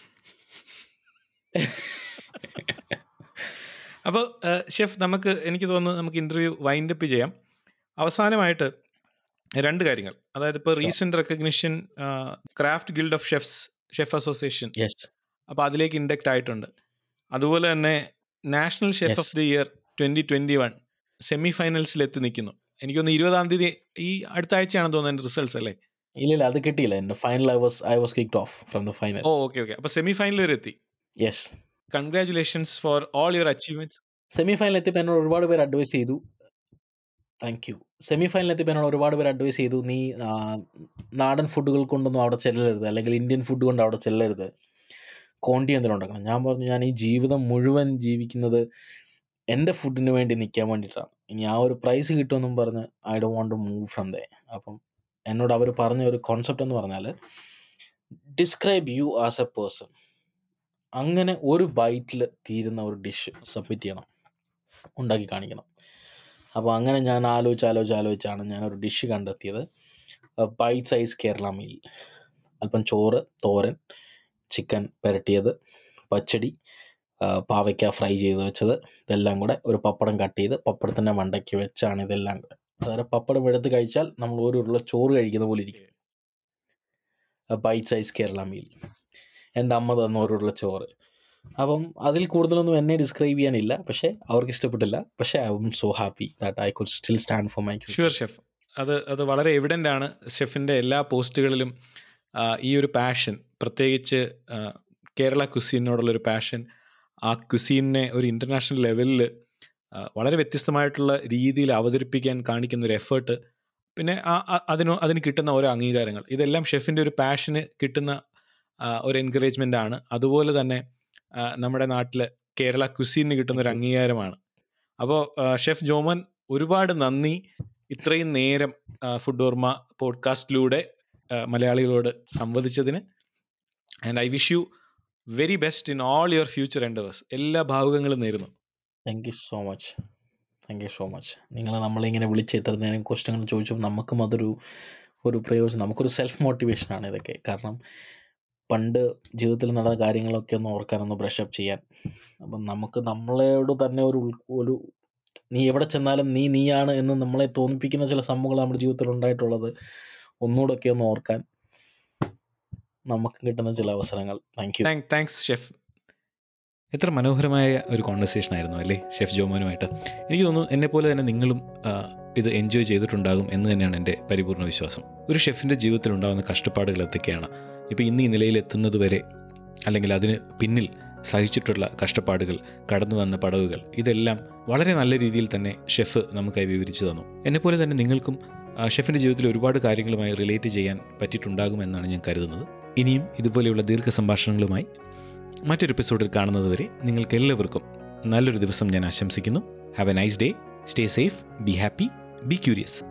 അപ്പോൾ ഷെഫ് നമുക്ക് എനിക്ക് തോന്നുന്നു നമുക്ക് ഇന്റർവ്യൂ വൈൻഡ് അപ്പ് ചെയ്യാം. അവസാനമായിട്ട് രണ്ട് കാര്യങ്ങൾ. അതായത് ഇപ്പോൾ recent recognition Craft Guild of Chefs chef association അപ്പോൾ അതിലേക്ക് ഇൻഡക്റ്റ് ആയിട്ടുണ്ട്. അതുപോലെ തന്നെ national chef of the year twenty twenty one semi ഫൈനൽസിൽ എത്തി നിൽക്കുന്നു എനിക്കൊന്ന് ഇരുപതാം തീയതി ഈ അടുത്ത ആഴ്ചയാണെന്ന് തോന്നുന്നത് റിസൾട്ട്സ് അല്ലേ?
ഇല്ല ഇല്ല അത് കിട്ടിയില്ല. എന്റെ final I was I was kicked off from the final
oh okay okay. അപ്പോൾ സെമി ഫൈനൽ വരെ എത്തി?
Yes
congratulations for all your achievements
semi final എത്തിയപ്പോൾ എന്നോട് ഒരുപാട് പേര് അഡ്വൈസ് ചെയ്തു. താങ്ക് യു സെമി ഫൈനൽ എത്തിയപ്പോൾ എന്നോട് ഒരുപാട് പേര് അഡ്വൈസ് ചെയ്തു നീ നാടൻ ഫുഡുകൾ കൊണ്ടൊന്നും അവിടെ ചെല്ലരുത്. അല്ലെങ്കിൽ ഇന്ത്യൻ ഫുഡ് കൊണ്ട് അവിടെ ചെല്ലരുത്. കോണ്ടി എന്തെങ്കിലും ഉണ്ടാക്കണം. ഞാൻ പറഞ്ഞു ഞാൻ ഈ ജീവിതം മുഴുവൻ ജീവിക്കുന്നത് എന്റെ ഫുഡിന് വേണ്ടി നിൽക്കാൻ വേണ്ടിയിട്ടാണ്. ഇനി ആ ഒരു പ്രൈസ് കിട്ടുമെന്നും പറഞ്ഞ് I do want to move from the അപ്പം എന്നോട് അവർ പറഞ്ഞ ഒരു കോൺസെപ്റ്റ് എന്ന് പറഞ്ഞാൽ describe you as a person അങ്ങനെ ഒരു ബൈറ്റിൽ തീരുന്ന ഒരു ഡിഷ് സബ്മിറ്റ് ചെയ്യണം. ഉണ്ടാക്കി കാണിക്കണം. അപ്പോൾ അങ്ങനെ ഞാൻ ആലോചിച്ച് ആലോചിച്ച് ആലോചിച്ചാണ് ഞാനൊരു ഡിഷ് കണ്ടെത്തിയത്. ബൈറ്റ് സൈസ് കേരള മീൽ അല്പം ചോറ് തോരൻ ചിക്കൻ പുരട്ടിയത് പച്ചടി പാവയ്ക്ക ഫ്രൈ ചെയ്ത് വെച്ചത് ഇതെല്ലാം കൂടെ ഒരു പപ്പടം കട്ട് ചെയ്ത് പപ്പടത്തിന്റെ മണ്ടയ്ക്ക് വെച്ചാണ് ഇതെല്ലാം കൂടെ. അതായത് പപ്പടം എടുത്ത് കഴിച്ചാൽ നമ്മൾ ഒരു ഉരുള ചോറ് കഴിക്കുന്ന പോലെ ഇരിക്കും. ബൈറ്റ് സൈസ് കേരള മീൽ എന്റെ അമ്മ തന്ന ഒരു ഉരുള ചോറ്. അപ്പം അതിൽ കൂടുതലൊന്നും എന്നെ ഡിസ്ക്രൈബ് ചെയ്യാനില്ല. പക്ഷേ അവർക്ക് ഇഷ്ടപ്പെട്ടില്ല. പക്ഷേ I am so happy that I could still stand for my
sure chef അത് അത് വളരെ എവിഡന്റ് ആണ് ഷെഫിന്റെ എല്ലാ പോസ്റ്റുകളിലും ഈ ഒരു പാഷൻ പ്രത്യേകിച്ച് കേരള കേരള കുസീനോടുള്ളൊരു പാഷൻ ആ കുസീനെ ഒരു ഇന്റർനാഷണൽ ലെവലിൽ വളരെ വ്യത്യസ്തമായിട്ടുള്ള രീതിയിൽ അവതരിപ്പിക്കാൻ കാണിക്കുന്ന ഒരു എഫേർട്ട് പിന്നെ ആ- അതിന് അതിന് കിട്ടുന്ന ഓരോ അംഗീകാരങ്ങൾ. ഇതെല്ലാം ഷെഫിന്റെ ഒരു പാഷന് കിട്ടുന്ന ഒരു എൻകറേജ്മെന്റ് ആണ്. അതുപോലെ തന്നെ നമ്മുടെ നാട്ടിൽ കേരള ക്വിസീനിന് കിട്ടുന്ന ഒരു അംഗീകാരമാണ്. അപ്പോൾ ഷെഫ് ജോമൻ ഒരുപാട് നന്ദി. ഇത്രയും നേരം ഫുഡ് ഓർമ്മ പോഡ്കാസ്റ്റിലൂടെ മലയാളികളോട് സംവദിച്ചതിന്. And I wish you very best in all your future endeavours എല്ലാ ഭാവുകങ്ങളും നേരുന്നു.
Thank you so much thank you so much നിങ്ങൾ നമ്മളിങ്ങനെ വിളിച്ച് ഇത്ര നേരം ക്വസ്റ്റ്യങ്ങൾ ചോദിച്ചപ്പോൾ നമുക്കും അതൊരു ഒരു പ്രയോജനം നമുക്കൊരു സെൽഫ് മോട്ടിവേഷനാണ് ഇതൊക്കെ. കാരണം പണ്ട് ജീവിതത്തിൽ നടന്ന കാര്യങ്ങളൊക്കെ ഒന്ന് ഓർക്കാനൊന്ന് ബ്രഷപ്പ് ചെയ്യാൻ. അപ്പം നമുക്ക് നമ്മളോട് തന്നെ ഒരു ഒരു നീ എവിടെ ചെന്നാലും നീ നീയാണ് എന്ന് നമ്മളെ തോന്നിപ്പിക്കുന്ന ചില സംഭവങ്ങൾ നമ്മുടെ ജീവിതത്തിൽ ഉണ്ടായിട്ടുള്ളത്. ഒന്നുകൂടെയൊക്കെ ഒന്ന് ഓർക്കാൻ നമുക്ക് കിട്ടുന്ന ചില അവസരങ്ങൾ. Thank you
thank thanks chef എത്ര മനോഹരമായ ഒരു കോൺവെർസേഷൻ ആയിരുന്നു അല്ലേ ഷെഫ് ജോമോനുമായിട്ട്. എനിക്ക് തോന്നുന്നു എന്നെപ്പോലെ തന്നെ നിങ്ങളും ഇത് എൻജോയ് ചെയ്തിട്ടുണ്ടാകും എന്ന് തന്നെയാണ് എന്റെ പരിപൂർണ വിശ്വാസം. ഒരു ഷെഫിന്റെ ജീവിതത്തിൽ ഉണ്ടാകുന്ന കഷ്ടപ്പാടുകൾ എന്തൊക്കെയാണ്? ഇപ്പോൾ ഇന്ന് ഈ നിലയിൽ എത്തുന്നത് വരെ അല്ലെങ്കിൽ അതിന് പിന്നിൽ സഹിച്ചിട്ടുള്ള കഷ്ടപ്പാടുകൾ കടന്നു വന്ന പടവുകൾ ഇതെല്ലാം വളരെ നല്ല രീതിയിൽ തന്നെ ഷെഫ് നമുക്കായി വിവരിച്ചു തന്നു. എന്നെപ്പോലെ തന്നെ നിങ്ങൾക്കും ഷെഫിന്റെ ജീവിതത്തിൽ ഒരുപാട് കാര്യങ്ങളുമായി റിലേറ്റ് ചെയ്യാൻ പറ്റിയിട്ടുണ്ടാകുമെന്നാണ് ഞാൻ കരുതുന്നത്. ഇനിയും ഇതുപോലെയുള്ള ദീർഘ സംഭാഷണങ്ങളുമായി മറ്റൊരു എപ്പിസോഡിൽ കാണുന്നതുവരെ നിങ്ങൾക്ക് എല്ലാവർക്കും നല്ലൊരു ദിവസം ഞാൻ ആശംസിക്കുന്നു. Have a nice day stay safe be happy be curious